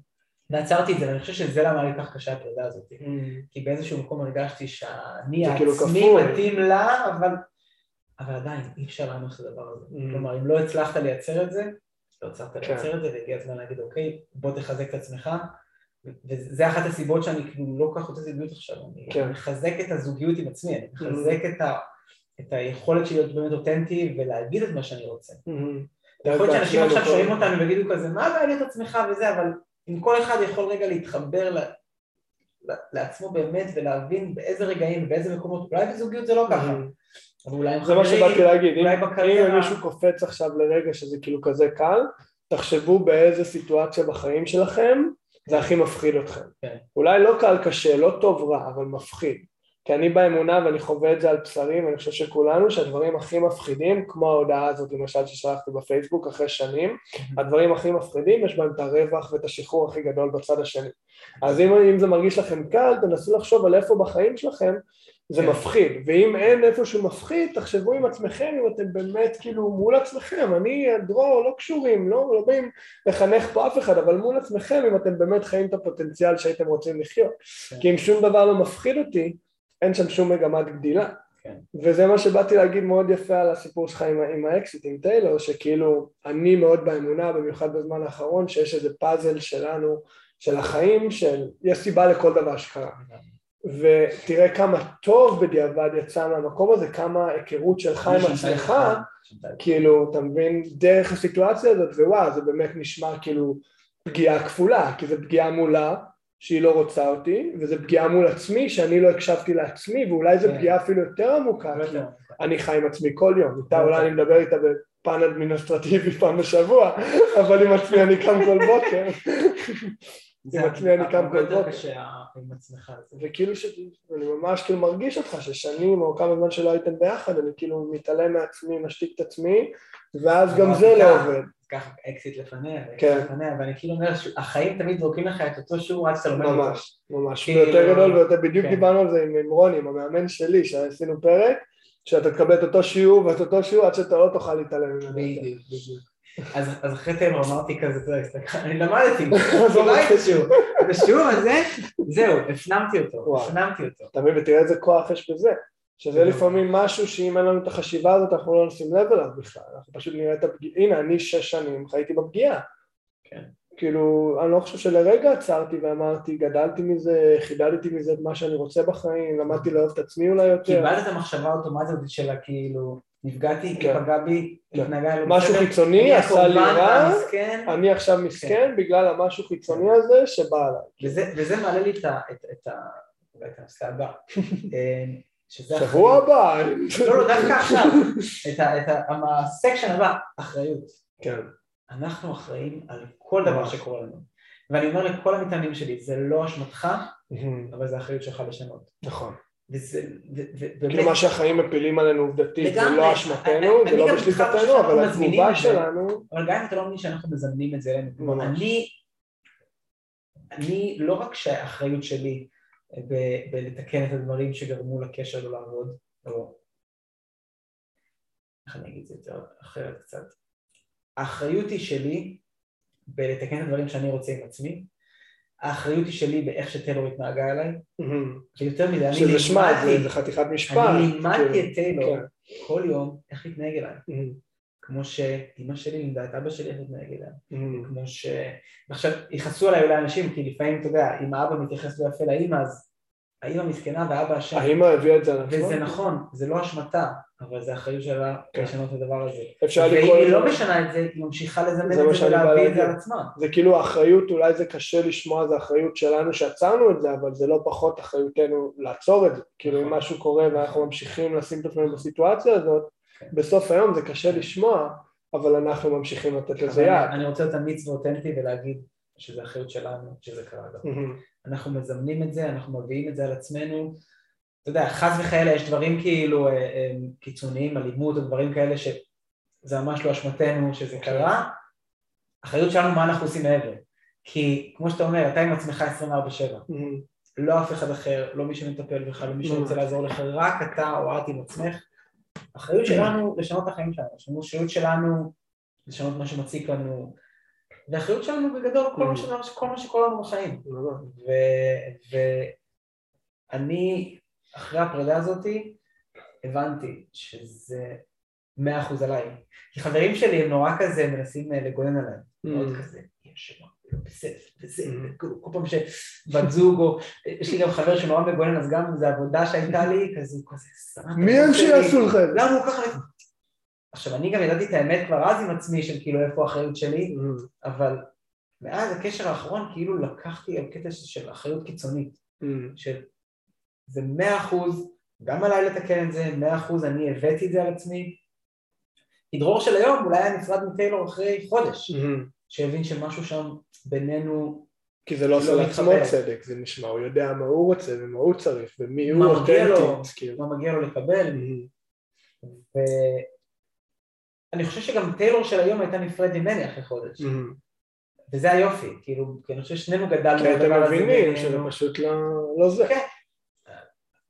ועצרתי את זה, ואני חושב שזה למה לי כך קשה הפרידה הזאת. כי באיזשהו מקום הרגשתי שאני כאילו כפול. מתאים לה, אבל, אבל עדיין אי אפשר להנוח את הדבר הזה. Mm. כלומר, אם לא הצלחת לייצר את זה, לא הצלחת כן. לייצר את זה, והגיע הזמן להגיד, אוקיי, בוא תחזק את עצמך. וזה אחת הסיבות שאני כאילו לא כל כך רוצה זוגיות עכשיו, אני כן. מחזק את הזוגיות עם עצמי, אני מחזק את, ה, את היכולת שלי להיות באמת אותנטי ולהגיד את מה שאני רוצה. יכול להיות שאנשים עכשיו שומעים אותנו ויגידו כזה, מה הבעיה להיות עצמך וזה, אבל אם כל אחד יכול רגע להתחבר לעצמו באמת ולהבין באיזה רגעים ובאיזה מקומות, אולי בזוגיות זה לא ככה, אבל אולי עם זה מה חברים, שבאתי להגיד. אם מישהו קופץ עכשיו לרגע שזה כאילו כזה קל, תחשבו באיזה סיטואציה בחיים שלכם זה הכי מפחיד אתכם. כן. אולי לא קל קשה, לא טוב רע, אבל מפחיד. כי אני באמונה ואני חווה את זה על בשרי, ואני חושב שכולנו, שהדברים הכי מפחידים, כמו ההודעה הזאת למשל ששלחתי בפייסבוק אחרי שנים, הדברים הכי מפחידים, יש בהם את הרווח ואת השחרור הכי גדול בצד השני. אז אם, אם זה מרגיש לכם קל, תנסו לחשוב על איפה בחיים שלכם זה כן. מפחיד, ואם אין איפשהו מפחיד, תחשבו עם עצמכם אם אתם באמת כאילו מול עצמכם, אני, דרור, לא קשורים, לא, לא באים לחנך פה אף אחד, אבל מול עצמכם אם אתם באמת חיים את הפוטנציאל שהייתם רוצים לחיות. כן. כי אם שום דבר לא מפחיד אותי, אין שם שום מגמת גדילה. כן. וזה מה שבאתי להגיד מאוד יפה על הסיפור שלך עם, עם האקסיט, עם טיילור, שכאילו אני מאוד באמונה, במיוחד בזמן האחרון, שיש איזה פאזל שלנו, של החיים, של יש סיבה לכל דבר שקרה. ותראה כמה טוב בדיעבד יצא מהמקום הזה, כמה היכרות שלך עם עצמך, כאילו, אתה מבין, דרך הסיטואציה הזאת, ווואו, זה באמת נשמע כאילו פגיעה כפולה, כי זה פגיעה מולה, שהיא לא רוצה אותי, וזה פגיעה מול עצמי, שאני לא הקשבתי לעצמי, ואולי זו כן. פגיעה אפילו יותר עמוקה, כי. אני חי עם עצמי כל יום, איתה אולי אני מדבר איתה בפן אדמיניסטרטיבי פעם בשבוע, אבל עם עצמי אני קם כל בוקר, עם עצמי אני קם כל בוקר. זה- וכאילו שאני ממש כאילו מרגיש אותך ששנים או כמה זמן שלא הייתם ביחד, אני כאילו מתעלם מעצמי, משתיק את עצמי, ואז גם זה לא עובד. ככה אקסית לפניה, כן. לפניה, ואני כאילו אומר, החיים תמיד זורקים לך את אותו שיעור עד שאתה לומד אותו. ממש, ממש, כאילו- ויותר גדול ויותר, בדיוק כן. דיברנו על זה עם רוני, עם המאמן שלי, שעשינו פרק, שאתה תקבל את אותו שיעור ואת אותו שיעור עד שאתה לא תוכל להתעלם ממנו. בדיוק, בדיוק. אז אז אחרי טיילור אמרתי כזה, אני למדתי, אז הייתי שיעור. את השיעור הזה, זהו, הפנמתי אותו. הפנמתי אותו. אתה מבין, ותראה איזה כוח יש בזה. שזה. לפעמים משהו שאם אין לנו את החשיבה הזאת אנחנו לא נשים לב אליו בכלל, אנחנו פשוט נראה את הפגיעה, הנה אני שש שנים חייתי בפגיעה. כן. כאילו, אני לא חושב שלרגע עצרתי ואמרתי, גדלתי מזה, חידדתי מזה את מה שאני רוצה בחיים, למדתי לאהוב את עצמי אולי יותר. קיבלת את המחשבה האוטומטית של כאילו, נפגעתי, כן. פגע בי, כן. התנהגה לא משהו בסדר, חיצוני עשה לי רע, אני עכשיו מסכן בגלל המשהו חיצוני הזה שבא עליי. וזה, וזה מעלה לי את ה... את, את ה... אולי את הנושא הבא. אה, שבוע אחריות. הבא. לא, לא, דווקא עכשיו. את ה... הסקשן הבא, אחריות. כן. אנחנו אחראים על כל דבר שקורה לנו. ואני אומר לכל המתאמנים שלי, זה לא אשמתך, אבל זה האחריות שלך לשנות. נכון. וזה... ו- ו- באמת- כאילו מה שהחיים מפילים עלינו עובדתית זה. לא אשמתנו, זה לא בשליטתנו, שאנחנו אבל התגובה. שלנו, אבל גם אם אתה לא מאמין שאנחנו מזמנים את זה אלינו. אני, אני לא רק שהאחריות שלי ב- בלתקן את הדברים שגרמו לקשר לא לעבוד, או איך אני אגיד את זה יותר אחרת קצת, האחריות היא שלי בלתקן את הדברים שאני רוצה עם עצמי, האחריות היא שלי באיך שטיילור התנהגה אליי, ויותר מזה, אני שזה שמע, זה- לימדתי, חתיכת משפט. אני לימדתי כאילו. את טיילור כן. כל יום איך להתנהג אליי. כמו שאימא שלי לימדה את אבא שלי איך להתנהג אליי. כמו ש... עכשיו, יכעסו עליי אולי אנשים, כי לפעמים, אתה יודע, אם האבא מתייחס לא יפה לאימא, אז האימא מסכנה והאבא אשם. האמא הביאה את זה על עצמה? וזה נכון, זה לא אשמתה, אבל זה אחריות שלה כן. לשנות את הדבר הזה. אפשר ואם לקרוא היא לזה- לא משנה את זה, היא ממשיכה לזמן את זה ולהביא את זה. על עצמה. זה כאילו האחריות, אולי זה קשה לשמוע, זה אחריות שלנו שעצרנו את זה, אבל זה לא פחות אחריותנו לעצור את זה. כאילו אם נכון. משהו קורה ואנחנו ממשיכים לשים את עצמנו בסיטואציה הזאת, כן. בסוף היום זה קשה לשמוע, אבל אנחנו ממשיכים לתת לזה יד. אני- רוצה להיות אמיץ ואותנטי ולהגיד שזה אחריות שלנו, שזה קרה גם. אנחנו מזמנים את זה, אנחנו מביאים את זה על עצמנו. אתה יודע, חס וחלילה יש דברים כאילו אה, אה, קיצוניים, אלימות או דברים כאלה שזה ממש לא אשמתנו שזה כן. קרה. אחריות שלנו מה אנחנו עושים מעבר. כי כמו שאתה אומר, אתה עם עצמך 24/7. מהמם. לא אף אחד אחר, לא מי שמטפל בך, לא מי שרוצה ממש. לעזור לך, רק אתה או את עם עצמך. האחריות שלנו לשנות את החיים שלנו, האחריות שלנו לשנות מה שמציק לנו, והאחריות שלנו בגדול כל מה שקורה לנו בחיים. ואני, אחרי הפרידה הזאתי, הבנתי שזה מאה אחוז עליי. כי חברים שלי הם נורא כזה מנסים אה, לגונן עליהם. מאוד Mm. כזה, יש שם, וזה, וזה, Mm. כל פעם שבת זוג או... יש לי גם חבר שנורא מגונן, אז גם זו עבודה שהייתה לי, כזה, כזה, "שרה, מי הם רוצה לי?" שיעשו זה? למה הוא ככה... עכשיו, אני גם ידעתי את האמת כבר אז עם עצמי של כאילו איפה האחריות שלי, מהמם. אבל מאז הקשר האחרון כאילו לקחתי על קטע של אחריות קיצונית. של זה מאה אחוז, גם עליי לתקן את זה, מאה אחוז אני הבאתי את זה על עצמי. כי דרור של היום אולי היה נפרד מטיילור אחרי חודש, מהמם. שהבין שמשהו שם בינינו, כי זה לא עושה לא לעצמו מתחבר. צדק, זה נשמע, הוא יודע מה הוא רוצה ומה הוא צריך ומי הוא אותנטית, כאילו. מה מגיע לו לקבל, מהמם. ואני חושב שגם טיילור של היום הייתה נפרד ממני אחרי חודש, מהמם. וזה היופי, כאילו, כי אני חושב ששנינו גדלנו כי אתם מבינים. שזה פשוט לא לא זה. כן.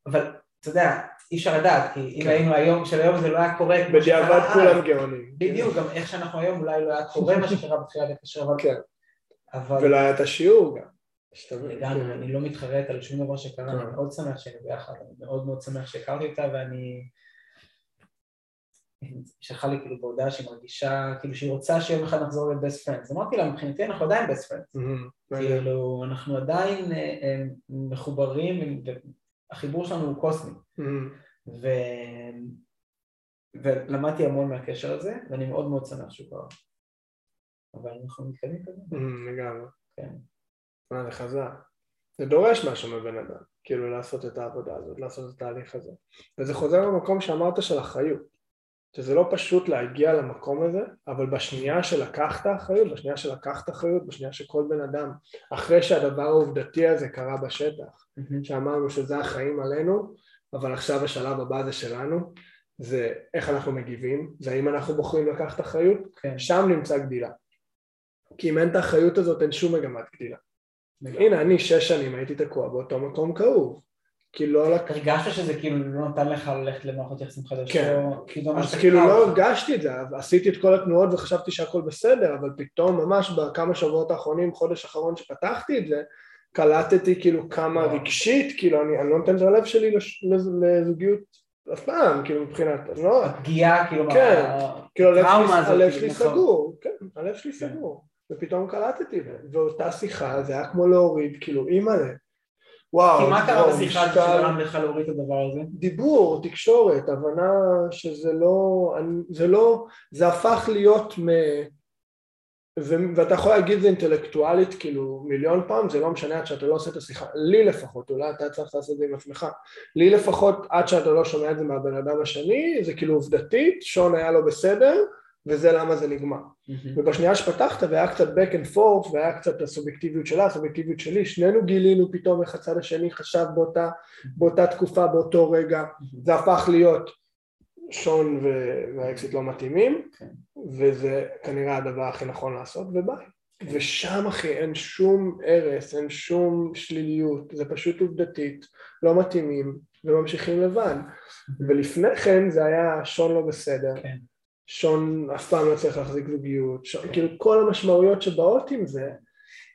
אבל אתה יודע, אי אפשר לדעת, כי אם כן. היינו היום, של היום זה לא היה קורה כמו שקרה בדיעבד. כולם גאונים. בדיוק, גם איך שאנחנו היום אולי לא היה קורה מה שקרה בתחילת הקשר, אבל... כן. אבל ולא היה את השיעור גם. לגמרי, אני לא מתחרט על שום דבר שקרה, כן. אני מאוד שמח שהיינו ביחד, אני מאוד מאוד שמח שהכרתי אותה ואני... היא שלחה לי כאילו בהודעה שהיא מרגישה, כאילו שהיא רוצה שיום אחד נחזור best friends. אמרתי לה, מבחינתי אנחנו עדיין. מהמם. מעניין. כאילו, אנחנו עדיין אה, אה, מחוברים, והחיבור שלנו הוא קוסמי. מהמם. ו... ולמדתי המון מהקשר הזה, ואני מאוד מאוד שמח שהוא קרה. אבל אנחנו מתקדמים כזה. מהמם, לגמרי. כן. מה, זה חזק. זה דורש משהו מבן אדם, כאילו לעשות את העבודה הזאת, לעשות את התהליך הזה. וזה חוזר למקום שאמרת של אחריות. שזה לא פשוט להגיע למקום הזה, אבל בשנייה שלקחת אחריות, בשנייה שלקחת אחריות, בשנייה שכל בן אדם, אחרי שהדבר העובדתי הזה קרה בשטח, שאמרנו שזה החיים עלינו, אבל עכשיו השלב הבא זה שלנו, זה איך אנחנו מגיבים, זה האם אנחנו בוחרים לקחת אחריות, כן. שם נמצא גדילה. כי אם אין את האחריות הזאת אין שום מגמת גדילה. לגמרי. הנה אני שש שנים הייתי תקוע באותו מקום כאוב, כי לא לק... הרגשת שזה כאילו לא נתן לך ללכת למערכות יחסים חדשות? כן. כאילו ממש אז כאילו לא. הרגשתי את זה, עשיתי את כל התנועות וחשבתי שהכל בסדר, אבל פתאום ממש בכמה שבועות האחרונים, חודש האחרון שפתחתי את זה, קלטתי כאילו כמה. רגשית, כאילו אני, אני לא נותן את הלב שלי לש, לזוגיות אף פעם, כאילו מבחינת, לא, הפגיעה, כאילו, כן. כאילו הלב שלי, כאילו, נכון. סגור, כן, הלב שלי כן. סגור, ופתאום קלטתי, ואותה שיחה, זה היה כמו להוריד, כאילו, אימא'לה. וואו, כי מה קרה בשיחה הזאת שגרם לך להוריד את הדבר הזה? דיבור, תקשורת, הבנה שזה לא, זה לא, זה הפך להיות מ... ו, ואתה יכול להגיד זה אינטלקטואלית כאילו מיליון פעם, זה לא משנה עד שאתה לא עושה את השיחה, לי לפחות, אולי אתה צריך לעשות את זה עם עצמך, לי לפחות עד שאתה לא שומע את זה מהבן אדם השני, זה כאילו עובדתית, שון היה לא בסדר, וזה למה זה נגמר. ובשנייה שפתחת והיה קצת back and forth והיה קצת הסובייקטיביות שלה, הסובייקטיביות שלי, שנינו גילינו פתאום איך הצד השני חשב באותה, באותה תקופה, באותו רגע, זה הפך להיות שון ו- והאקסיט לא מתאימים, כן. וזה כנראה הדבר הכי נכון לעשות, וביי. ושם אחי אין שום הרס, אין שום שליליות, זה פשוט עובדתית, לא מתאימים וממשיכים לבד. ולפני כן זה היה שון לא בסדר, כן. שון אף פעם לא צריך להחזיק זוגיות, שון, כאילו כל המשמעויות שבאות עם זה,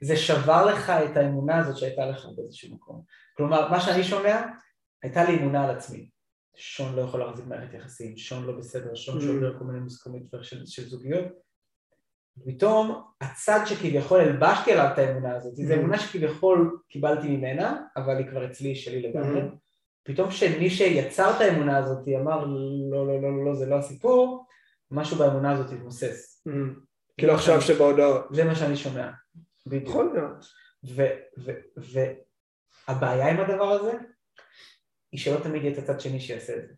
זה שבר לך את האמונה הזאת שהייתה לך באיזשהו מקום. כלומר, מה שאני שומע, הייתה לי אמונה על עצמי. שון לא יכול להחזיק מערכת יחסים, שון לא בסדר, שון Mm. שובר כל מיני מוסכמות של, של זוגיות. פתאום הצד שכביכול הלבשתי עליו את האמונה הזאת, זו Mm. אמונה שכביכול קיבלתי ממנה, אבל היא כבר אצלי, שלי לגמרי. Mm. פתאום שמי שיצר את האמונה הזאת אמר לא, לא, לא, לא, זה לא הסיפור, משהו באמונה הזאת התמוסס. Mm. כאילו עכשיו שבהודעות, זה מה שאני שומע. בדיוק. יכול להיות, והבעיה עם הדבר הזה היא שלא תמיד יהיה את הצד שני שיעשה את זה.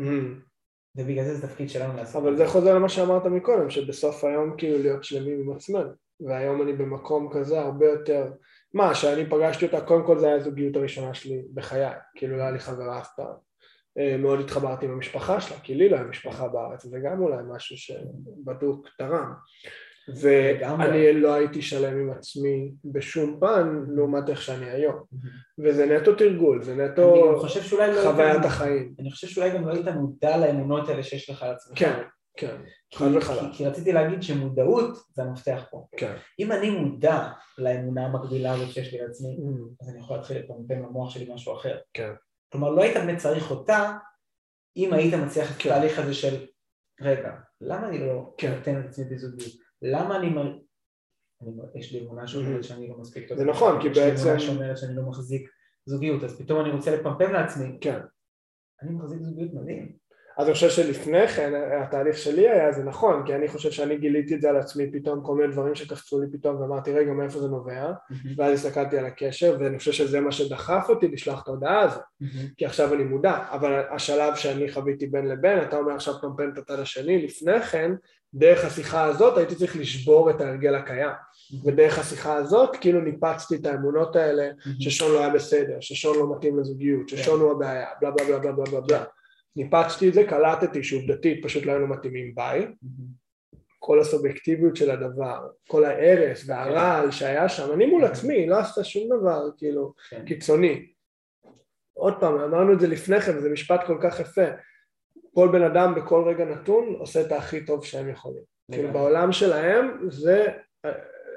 Mm. ובגלל זה זה תפקיד שלנו לעשות. אבל זה חוזר למה שאמרת מקודם, שבסוף היום כאילו להיות שלמים עם עצמנו, והיום אני במקום כזה הרבה יותר, מה, שאני פגשתי אותה, קודם כל זה היה הזוגיות הראשונה שלי בחיי, כאילו לא היה לי חברה אף פעם, מאוד התחברתי עם המשפחה שלה, כי לי לא היה משפחה בארץ, וזה גם אולי משהו שבדוק תרם. ואני לא הייתי שלם עם עצמי בשום פן לעומת איך שאני היום, וזה נטו תרגול, זה נטו לא חוויית החיים, אני חושב שאולי גם לא היית מודע לאמונות האלה שיש לך על עצמך. כן, כן, חד וחלק, כי- רציתי להגיד שמודעות זה המפתח פה. כן. אם אני מודע לאמונה המקבילה הזאת שיש לי לעצמי, Mm. אז אני יכול להתחיל לפמפם למוח שלי משהו אחר. כן. כלומר, לא היית באמת צריך אותה אם היית מצליח את כן. התהליך הזה של רגע, למה אני לא כן. נותן את עצמי בזוגיות? למה אני... מ- אני... יש לי אמונה שאומרת שאני לא מספיק טוב. זה נכון, כי יש לי בעצם- אמונה שאומרת שאני לא מחזיק זוגיות, אז פתאום אני רוצה לפמפם לעצמי, כן. אני מחזיק זוגיות מדהים. אז אני חושב שלפני כן התהליך שלי היה זה נכון, כי אני חושב שאני גיליתי את זה על עצמי פתאום, כל מיני דברים שקפצו לי פתאום ואמרתי רגע מאיפה זה נובע, ואז הסתכלתי על הקשר ואני חושב שזה מה שדחף אותי לשלוח את ההודעה הזאת, כי עכשיו אני מודע, אבל השלב שאני חוויתי בין לבין, אתה אומר עכשיו פמפם את הצד השני, לפני כן, דרך השיחה הזאת הייתי צריך לשבור את ההרגל הקיים, ודרך השיחה הזאת כאילו ניפצתי את האמונות האלה ששון לא היה בסדר, ששון לא מתאים לזוגיות, ששון הוא הבעיה, בלה בלה בלה בלה בלה בלה. בלה. ניפצתי את זה, קלטתי שעובדתית פשוט לא היינו מתאימים ביי, כל הסובייקטיביות של הדבר, כל ההרס והרעל שהיה שם, אני מול עצמי, היא לא עשתה שום דבר כאילו כן. קיצוני. עוד פעם, אמרנו את זה לפני כן, וזה משפט כל כך יפה, כל בן אדם בכל רגע נתון עושה את הכי טוב שהם יכולים. כאילו. בעולם שלהם זה,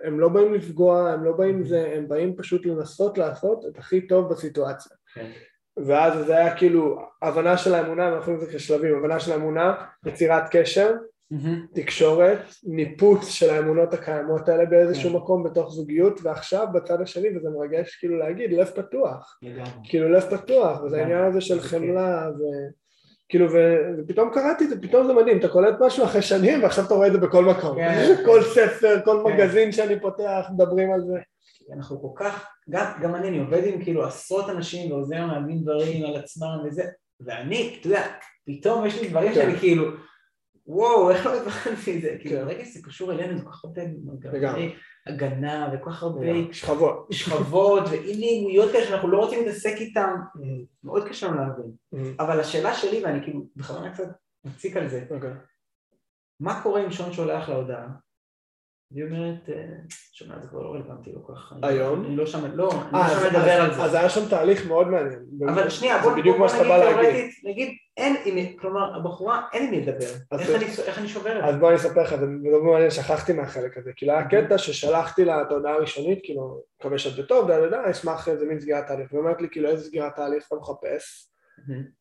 הם לא באים לפגוע, הם לא באים זה, הם באים פשוט לנסות לעשות את הכי טוב בסיטואציה. ואז זה היה כאילו הבנה של האמונה, אנחנו קוראים לזה כשלבים, הבנה של האמונה, יצירת קשר, תקשורת, ניפוץ של האמונות הקיימות האלה באיזשהו כן. מקום בתוך זוגיות, ועכשיו בצד השני, וזה מרגש כאילו להגיד, לב פתוח, לגמרי. כאילו לב פתוח, וזה כן. העניין הזה של זה חמלה, ו... כאילו, ו- ופתאום קראתי את זה, פתאום זה מדהים, אתה קולט משהו אחרי שנים, ועכשיו אתה רואה את זה בכל מקום, כן. כל ספר, כל כן. מגזין שאני פותח, מדברים על זה, אנחנו כל כך, גם, גם אני, אני עובד עם כאילו עשרות אנשים ועוזר להבין דברים על עצמם וזה, ואני, אתה יודע, פתאום יש לי דברים כן. שאני כאילו, וואו, איך לא הבנתי את זה, כאילו, כן. ברגע שזה קשור אלינו, זה כל כך הרבה. מנגנוני הגנה וכל כך הרבה שכבות. שכבות ואי נעימויות כאלה שאנחנו לא רוצים להתעסק איתם, מאוד קשה לנו להבין. אבל השאלה שלי, ואני כאילו בכוונה קצת מציק על זה, אוקיי. מה קורה אם שון שולח לה הודעה? היא אומרת, אה, שומע, זה כבר לא רלוונטי, לא כך... היום? אני לא שם, לא, אני אה, לא שם אז- לדבר אז- על זה. אז היה שם תהליך מאוד מעניין. אבל שנייה, בוא נגיד. תיאורטית, נגיד, אין עם מי, כלומר, הבחורה, אין עם מי לדבר. אז איך אני- שובר את אז זה? בוא אני אספר לך, זה לא מעניין, שכחתי מהחלק הזה, כאילו היה אוקיי. קטע ששלחתי לה את ההודעה הראשונית, כאילו, מקווה שאת בטוב, דה דה דה, אשמח איזה מין סגירת תהליך, והיא אומרת לי, כאילו, איזה סגירת תהליך אתה מחפש?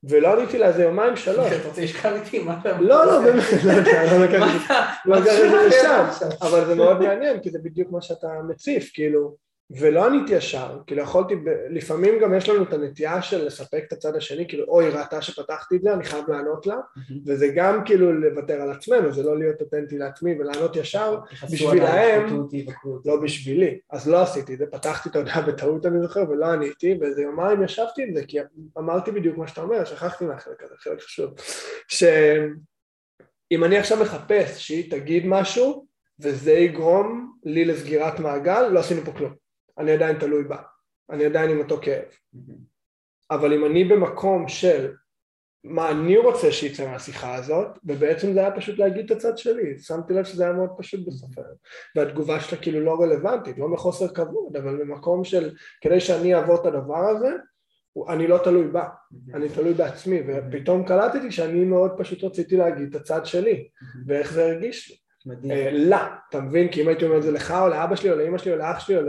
ולא עניתי לה איזה יומיים שלוש. אתה רוצה לשכב איתי? מה אתה... לא, לא, באמת, לא יודע, לא לקחתי את זה לשם, אבל זה מאוד מעניין, כי זה בדיוק מה שאתה מציף, כאילו, ולא עניתי ישר, כאילו יכולתי, לפעמים גם יש לנו את הנטייה של לספק את הצד השני, כאילו אוי ראתה שפתחתי את זה, אני חייב לענות לה, וזה גם כאילו לוותר על עצמנו, זה לא להיות אותנטי לעצמי ולענות ישר, בשבילהם, לא בשבילי, אז לא עשיתי את זה, פתחתי את ההודעה בטעות אני זוכר ולא עניתי, ואיזה יומיים ישבתי עם זה, כי אמרתי בדיוק מה שאתה אומר, שכחתי מהחלק הזה, חלק חשוב, שאם אני עכשיו מחפש שהיא תגיד משהו, וזה יגרום לי לסגירת מעגל, לא עשינו פה כלום. אני עדיין תלוי בה, אני עדיין עם אותו כאב. אבל אם אני במקום של מה אני רוצה שיצא מהשיחה הזאת, ובעצם זה היה פשוט להגיד את הצד שלי, שמתי לב שזה היה מאוד פשוט בסוף היום, והתגובה שלה כאילו לא רלוונטית, לא מחוסר כבוד, אבל במקום של כדי שאני אעבור את הדבר הזה, אני לא תלוי בה, אני תלוי בעצמי, ופתאום קלטתי שאני מאוד פשוט רציתי להגיד את הצד שלי, ואיך זה הרגיש לי. מדהים. אה, לה, אתה מבין? כי אם הייתי אומר את זה לך או לאבא שלי או לאמא שלי או לאח שלי או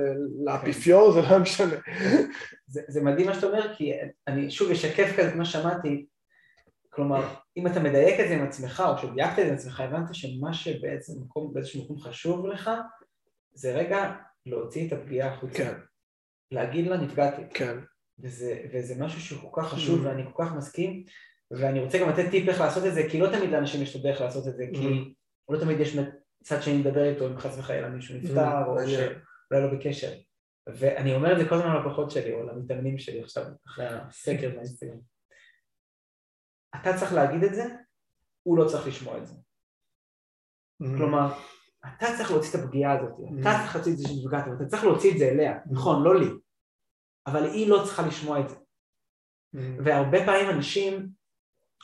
לאפיפיור זה לא משנה. זה מדהים מה שאתה אומר כי אני שוב אשקף כזה מה שאמרתי כלומר אם אתה מדייק את זה עם עצמך או שדייקת את זה עם עצמך הבנת שמה שבעצם באיזשהו מקום חשוב לך זה רגע להוציא את הפגיעה החוצה. כן. להגיד לה נפגעתי. כן. וזה משהו שהוא כל כך חשוב mm. ואני כל כך מסכים ואני רוצה גם לתת טיפ איך לעשות את זה כי לא תמיד לאנשים יש את הדרך לעשות את זה כי mm. לא תמיד יש צד שאני מדבר איתו אם חס וחלילה מישהו נפטר או שאולי לא בקשר. ואני אומר את זה כל הזמן ללקוחות שלי או למתאמנים שלי עכשיו אחרי הסקר באינסטגרם אתה צריך להגיד את זה, הוא לא צריך לשמוע את זה. כלומר אתה צריך להוציא את הפגיעה הזאת, אתה צריך להוציא את זה שנפגעת, אתה צריך להוציא את זה אליה, נכון, לא לי, אבל היא לא צריכה לשמוע את זה. והרבה פעמים אנשים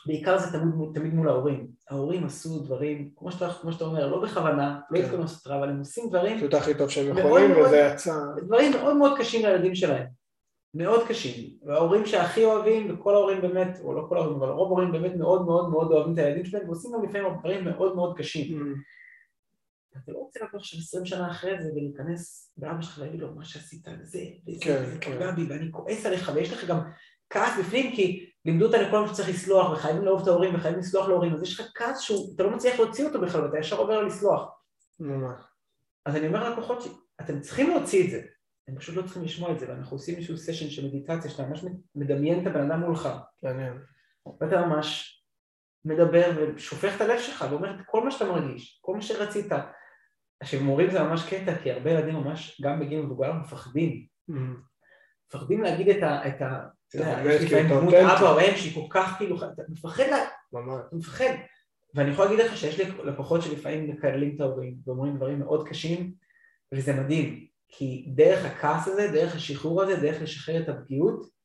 בעיקר זה תמיד, תמיד מול ההורים. ההורים עשו דברים, כמו שאתה, כמו שאתה אומר, לא בכוונה, לא כן. התכוונו לעשות רע, אבל הם עושים דברים... פשוט הכי טוב שהם יכולים, וזה יצא... דברים מאוד מאוד קשים לילדים שלהם. מאוד קשים. וההורים שהכי אוהבים, וכל ההורים באמת, או לא כל ההורים, אבל רוב ההורים באמת מאוד מאוד מאוד אוהבים את הילדים שלהם, ועושים גם לפעמים דברים מאוד מאוד קשים. Mm. אתה לא רוצה לבוא עכשיו עשרים שנה אחרי זה ולהיכנס באבא שלך ולהגיד לו מה שעשית זה, וזה, כן, וזה כן. פגע בי, ואני כועס עליך, ויש לך גם כעס בפנים, כי לימדו אותנו כל הזמן שצריך לסלוח, וחייבים לאהוב את ההורים, וחייבים לסלוח להורים, אז יש לך כעס שאתה לא מצליח להוציא אותו בכלל, ואתה ישר עובר לסלוח. ממש. אז אני אומר ללקוחות שאתם צריכים להוציא את זה, הם פשוט לא צריכים לשמוע את זה, ואנחנו עושים איזשהו סשן של מדיטציה, שאתה ממש מדמיין את הבן אדם מולך. מעניין. ואתה ממש מדבר ושופך את הלב שלך, ואומר את כל מה שאתה מרגיש, כל מה שרצית. עכשיו מורים זה ממש קטע, כי הרבה ילדים ממש, גם בגיל מבוגר, מפחדים. מפחדים להגיד את ה... אתה יודע, יש לפעמים דמות אבא או אם שהיא כל כך כאילו, אתה מפחד אתה מפחד. ואני יכול להגיד לך שיש לי לקוחות שלפעמים מקללים את ההורים ואומרים דברים מאוד קשים, וזה מדהים, כי דרך הכעס הזה, דרך השחרור הזה, דרך לשחרר את הפגיעות,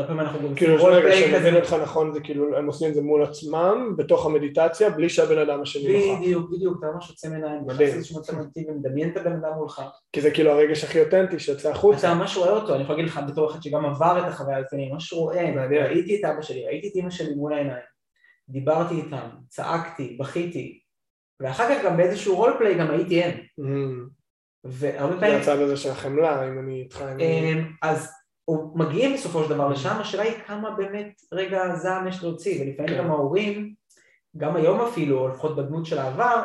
הרבה פעמים אנחנו גם כאילו רגע, שאני מבין אותך נכון, זה כאילו הם עושים את זה מול עצמם, בתוך המדיטציה, בלי שהבן אדם השני נוכח. בדיוק, בדיוק, אתה ממש עוצם עיניים, נכנס לאיזשהו מצב אמיתי ומדמיין את הבן אדם מולך. כי זה כאילו הרגש הכי אותנטי שיוצא החוצה. אתה ממש רואה אותו, אני יכול להגיד לך בתור אחד שגם עבר את החוויה הזאת, אני ממש רואה, ראיתי את אבא שלי, ראיתי את אמא שלי מול העיניים, דיברתי איתם, צעקתי, בכיתי, ואחר כך גם באיזשהו רולפליי גם הייתי הם. Mm. והרבה פעמים... זה הצד הזה של החמלה, אם אני איתך... אמ, אז או מגיעים בסופו של דבר לשם, השאלה היא כמה באמת רגע זעם יש להוציא, ולפעמים כן. גם ההורים, גם היום אפילו, או לפחות בדמות של העבר,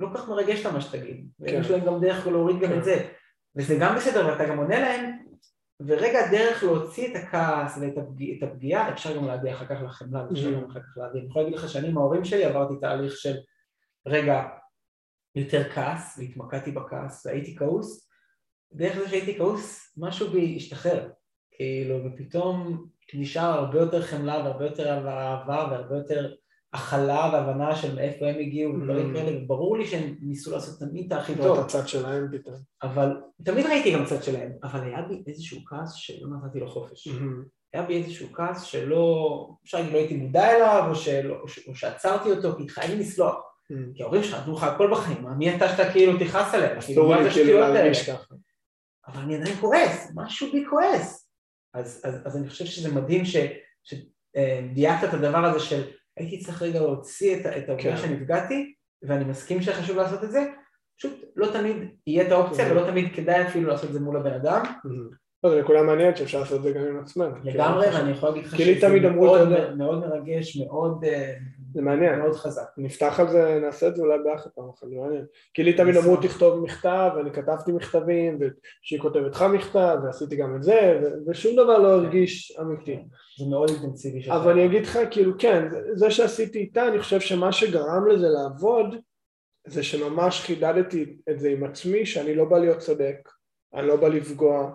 לא כל כך מרגש את מה שתגיד, כן. ויש להם גם דרך להוריד כן. גם את זה, וזה גם בסדר, ואתה גם עונה להם, ורגע הדרך להוציא את הכעס ואת הפגיע, הפגיעה, אפשר גם להגיע אחר כך לחמלה, אפשר mm-hmm. גם אחר כך להגיע. אני יכול להגיד לך שאני עם ההורים שלי עברתי תהליך של רגע יותר כעס, והתמקדתי בכעס, והייתי כעוס, דרך זה שהייתי כעוס, משהו בי השתחרר, כאילו, ופתאום נשאר הרבה יותר חמלה והרבה יותר אהבה והרבה יותר הכלה והבנה של מאיפה הם הגיעו ודברים mm. כאלה, וברור לי שהם ניסו לעשות תמיד את הכי טוב. את הצד שלהם פתאום. אבל, תמיד ראיתי גם צד שלהם, אבל היה בי איזשהו כעס שלא נתתי לו חופש. Mm-hmm. היה בי איזשהו כעס שלא, אפשר להגיד, לא הייתי מודע אליו, או, שלא, או שעצרתי אותו, כי חייבים לסלוח. Mm. כי ההורים שלך נתנו לך הכל בחיים, מי אתה שאתה כאילו תכעס עליהם? אסור לי כאילו להרגיש ככה. אבל אני עדיין כועס, משהו בי כועס. אז, אז, אז אני חושב שזה מדהים שדייקת את הדבר הזה של הייתי צריך רגע להוציא את, את העובדה כן. שנפגעתי, ואני מסכים שחשוב לעשות את זה, פשוט לא תמיד יהיה את האופציה, mm-hmm. ולא תמיד כדאי אפילו לעשות את זה מול הבן אדם, mm-hmm. לא, זו נקודה מעניינת שאפשר לעשות את זה גם עם עצמנו. לגמרי, ואני יכול להגיד לך שזה מאוד מרגש, מאוד... זה מעניין. מאוד חזק. נפתח על זה, נעשה את זה אולי ביחד פעם אחת, זה מעניין. כי לי תמיד אמרו תכתוב מכתב, ואני כתבתי מכתבים, ושהיא כותבת לך מכתב, ועשיתי גם את זה, ושום דבר לא הרגיש אמיתי. זה מאוד אינטנסיבי שלך. אבל אני אגיד לך, כאילו, כן, זה שעשיתי איתה, אני חושב שמה שגרם לזה לעבוד, זה שממש חידדתי את זה עם עצמי, שאני לא בא להיות צודק, אני לא בא לפגוע,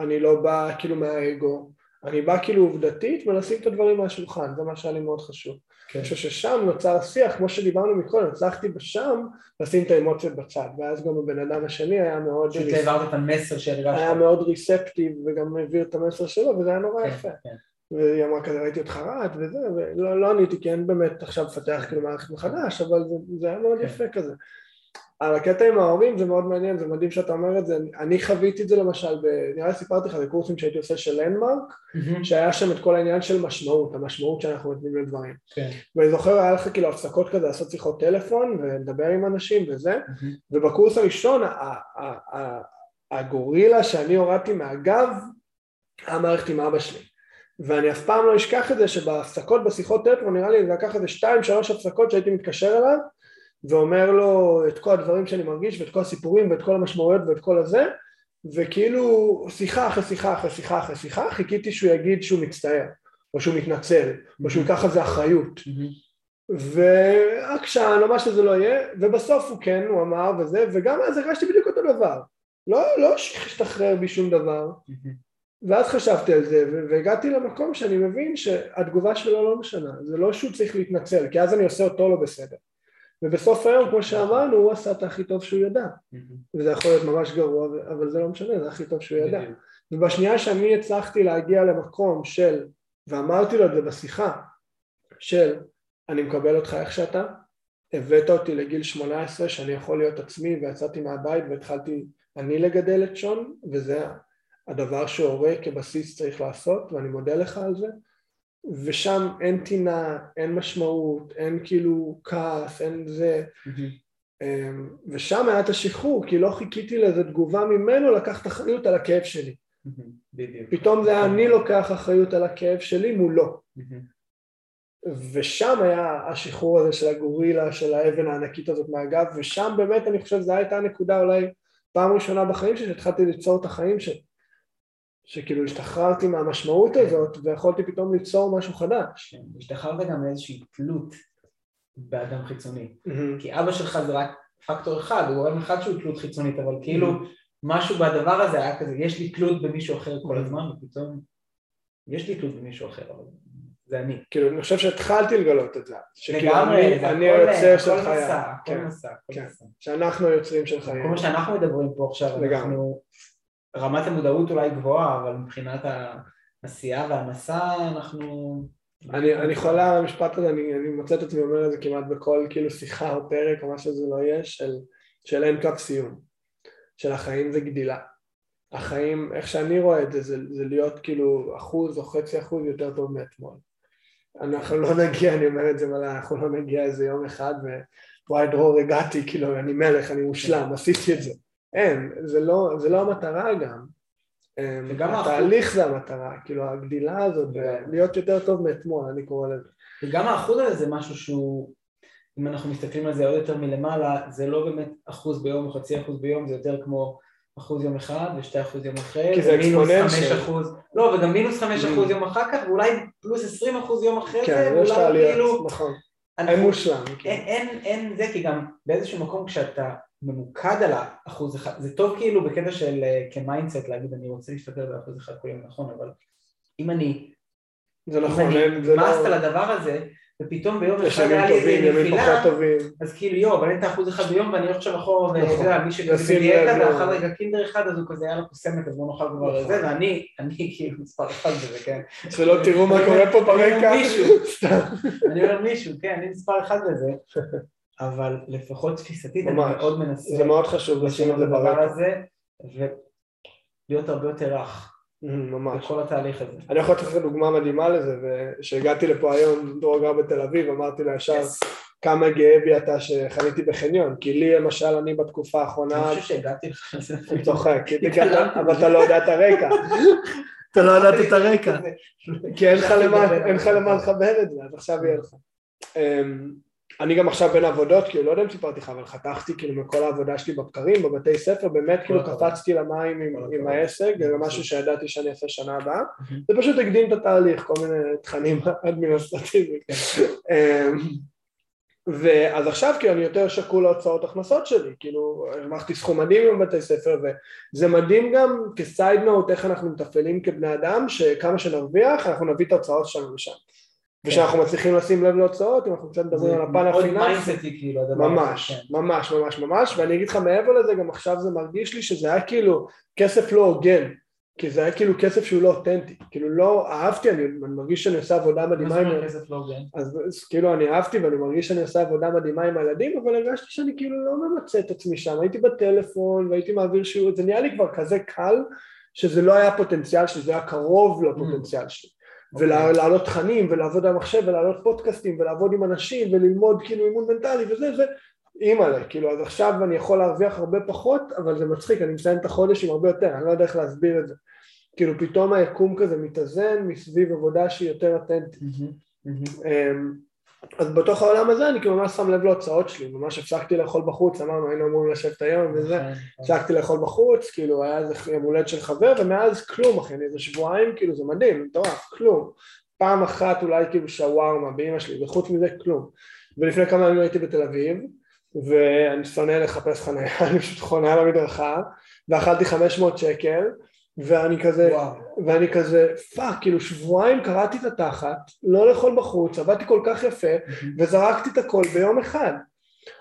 אני לא בא כאילו מהאגו, אני בא כאילו עובדתית ולשים את הדברים מהשולחן, זה מה שהיה לי מאוד חשוב. כן. אני חושב ששם נוצר שיח, כמו שדיברנו מקודם, הצלחתי בשם לשים את האמוציות בצד, ואז גם הבן אדם השני היה מאוד... פשוט העברת את המסר שהרגשת. היה מאוד ריספטיב וגם העביר את המסר שלו, וזה היה נורא כן, יפה. כן. והיא אמרה כזה ראיתי אותך רעד וזה, ולא לא עניתי כי אין באמת עכשיו לפתח כאילו מערכת מחדש, אבל זה, זה היה מאוד כן. יפה כזה. על הקטע עם ההורים זה מאוד מעניין, זה מדהים שאתה אומר את זה, אני חוויתי את זה למשל, ב... נראה לי סיפרתי לך, בקורסים שהייתי עושה של לנדמרק, mm-hmm. שהיה שם את כל העניין של משמעות, המשמעות שאנחנו נותנים לדברים. כן. ואני זוכר היה לך כאילו הפסקות כזה לעשות שיחות טלפון ולדבר עם אנשים וזה, mm-hmm. ובקורס הראשון הגורילה שאני הורדתי מהגב היה מערכת עם אבא שלי. ואני אף פעם לא אשכח את זה שבהפסקות בשיחות טלפון נראה לי זה לקח איזה שתיים שלוש הפסקות שהייתי מתקשר אליו ואומר לו את כל הדברים שאני מרגיש ואת כל הסיפורים ואת כל המשמעויות ואת כל הזה וכאילו שיחה אחרי שיחה אחרי שיחה אחרי שיחה חיכיתי שהוא יגיד שהוא מצטער או שהוא מתנצל או שהוא ייקח על זה אחריות. ועקשן או מה שזה לא יהיה ובסוף הוא כן הוא אמר וזה וגם אז הרגשתי בדיוק אותו דבר. לא, לא השתחרר בי שום דבר. ואז חשבתי על זה והגעתי למקום שאני מבין שהתגובה שלו לא משנה. זה לא שהוא צריך להתנצל כי אז אני עושה אותו לא בסדר ובסוף היום, כמו שאמרנו, הוא עשה את הכי טוב שהוא ידע. וזה יכול להיות ממש גרוע, אבל זה לא משנה, זה הכי טוב שהוא ידע. ובשנייה שאני הצלחתי להגיע למקום של, ואמרתי לו את זה בשיחה, של אני מקבל אותך איך שאתה, הבאת אותי לגיל 18 שאני יכול להיות עצמי ויצאתי מהבית והתחלתי אני לגדל את שון וזה הדבר שהורה כבסיס צריך לעשות ואני מודה לך על זה ושם אין טינה, אין משמעות, אין כאילו כעס, אין זה mm-hmm. ושם היה את השחרור כי לא חיכיתי לאיזה תגובה ממנו לקחת אחריות על הכאב שלי mm-hmm. פתאום זה היה אני לוקח אחריות על הכאב שלי מולו mm-hmm. ושם היה השחרור הזה של הגורילה, של האבן הענקית הזאת מהגב ושם באמת אני חושב זו הייתה הנקודה אולי פעם ראשונה בחיים שלי שהתחלתי ליצור את החיים שלי שכאילו השתחררתי מהמשמעות כן. הזאת ויכולתי פתאום ליצור משהו חדש. כן, השתחררת גם מאיזושהי תלות באדם חיצוני. Mm-hmm. כי אבא שלך זה רק פקטור אחד, הוא גורם אחד שהוא תלות חיצונית, אבל כאילו mm-hmm. משהו בדבר הזה היה כזה, יש לי תלות במישהו אחר כל. הזמן, ופתאום יש לי תלות במישהו אחר, אבל זה אני. כאילו, אני חושב שהתחלתי לגלות את זה. לגמרי, זה אני היוצר של חיים. הכל מסע, הכל כן. מסע. שאנחנו היוצרים של חיים. כל מה שאנחנו מדברים פה עכשיו, אנחנו רמת המודעות אולי גבוהה, אבל מבחינת העשייה והמסע אנחנו... אני, אני חולה על המשפט הזה, אני, אני מוצא את עצמי אומר את זה כמעט בכל כאילו שיחה או פרק או מה שזה לא יהיה, של, של אין קו סיום, של החיים זה גדילה. החיים, איך שאני רואה את זה, זה, זה להיות כאילו אחוז או חצי אחוז יותר טוב מאתמול. אנחנו לא נגיע, אני אומר את זה מלא, אנחנו לא נגיע איזה יום אחד ווואי דרור הגעתי, כאילו אני מלך, אני מושלם, עשיתי את זה. אין, זה לא, זה לא המטרה גם. אמ, התהליך זה המטרה, כאילו הגדילה הזאת, להיות יותר טוב מאתמול, אני קורא לזה. וגם האחוז הזה זה משהו שהוא, אם אנחנו מסתכלים על זה עוד יותר מלמעלה, זה לא באמת אחוז ביום או חצי אחוז ביום, זה יותר כמו אחוז יום אחד ושתי אחוז יום אחרי, כי זה אקספוננציאל. לא, וגם מינוס חמש אחוז mm. יום אחר כך, ואולי פלוס עשרים אחוז יום אחרי כן, זה, ואולי כאילו... נכון. אין מושלם. כן. אין, אין, זה, כי גם באיזשהו מקום כשאתה ממוקד על האחוז אחד, זה טוב כאילו בקטע של אה, כ mindset להגיד אני רוצה להשתפר באחוז אחד כל יום נכון, אבל אם אני, זה נכון, אם אני זה לא... על הדבר הזה, ופתאום ביום אחד היה לי איזה נפילה, אז כאילו יואו, אבל אין את האחוז אחד ביום ואני עכשיו אחורה, ואתה יודע, מי שכזה בדיאטה ואכל רגע קינדר אחד אז הוא כזה היה לו כוסאמק אז בוא נאכל כבר את זה, ואני, אני כאילו מספר אחד בזה, כן. שלא תראו מה קורה פה ברקע. אני אומר מישהו, כן, אני מספר אחד בזה. אבל לפחות תפיסתית אני מאוד מנסה זה מאוד חשוב לשים את זה ברקע. ולהיות הרבה יותר רך ממש. בכל התהליך הזה. אני יכול לתת לך דוגמה מדהימה לזה, וכשהגעתי לפה היום, דרור גר בתל אביב, אמרתי לו ישר, כמה גאה בי אתה שחניתי בחניון, כי לי למשל, אני בתקופה האחרונה... אני חושב שהגעתי לך לזה. אני צוחק, אבל אתה לא יודע את הרקע. אתה לא יודעת את הרקע, כי אין לך למה לכוון את זה, אז עכשיו יהיה לך. אני גם עכשיו בין עבודות, כאילו לא יודע אם סיפרתי לך, אבל חתכתי כאילו מכל העבודה שלי בבקרים, בבתי ספר, באמת כאילו קפצתי למים עם העסק, זה משהו שידעתי שאני אעשה שנה הבאה, זה פשוט הקדים את התהליך, כל מיני תכנים אדמיניסטרטיביים. אמ, ואז עכשיו כאילו אני יותר שקול להוצאות הכנסות שלי, כאילו הרווחתי סכום מדהים עם בתי ספר וזה מדהים גם כסייד נוט איך אנחנו מתפעלים כבני אדם שכמה שנרוויח אנחנו נביא את ההוצאות שלנו לשם ושאנחנו מצליחים לשים לב להוצאות, אם אנחנו קצת מדברים על הפן הפיננסי, כאילו, ממש, כן. ממש, ממש, ממש, ואני אגיד לך מעבר לזה, גם עכשיו זה מרגיש לי שזה היה כאילו כסף לא הוגן, כי זה היה כאילו כסף שהוא לא אותנטי, כאילו לא אהבתי, אני, אני מרגיש שאני עושה עבודה מדהימה עם... מה זה כסף לא הוגן? אז, אז כאילו אני אהבתי ואני מרגיש שאני עושה עבודה מדהימה עם הילדים, אבל הרגשתי שאני כאילו לא ממצה את עצמי שם, הייתי בטלפון והייתי מעביר שיעור, זה נהיה לי כבר כזה קל, שזה לא היה פוטנציאל שזה היה קרוב לפוטנציאל שלי. ולהעלות תכנים ולעבוד על המחשב ולהעלות פודקאסטים ולעבוד עם אנשים וללמוד כאילו אימון מנטלי וזה זה אימא'לה, כאילו אז עכשיו אני יכול להרוויח הרבה פחות אבל זה מצחיק, אני מסיים את החודש עם הרבה יותר, אני לא יודע איך להסביר את זה. כאילו פתאום היקום כזה מתאזן מסביב עבודה שהיא יותר אטנטית אמ, אז בתוך העולם הזה אני כאילו ממש שם לב להוצאות שלי, ממש הפסקתי לאכול בחוץ, אמרנו היינו אמורים לשבת היום וזה, נכון, נכון. הפסקתי לאכול בחוץ, כאילו היה איזה יום הולדת של חבר ומאז כלום אחי, איזה שבועיים כאילו זה מדהים, מטורף, כלום, פעם אחת אולי כאילו שווארמה באמא שלי וחוץ מזה כלום, ולפני כמה ימים הייתי בתל אביב ואני שונא לחפש חניה, אני פשוט חונה על המדרכה ואכלתי 500 שקל ואני כזה, וואו. ואני כזה, fuck, כאילו שבועיים קרעתי את התחת, לא לאכול בחוץ, עבדתי כל כך יפה, וזרקתי את הכל ביום אחד.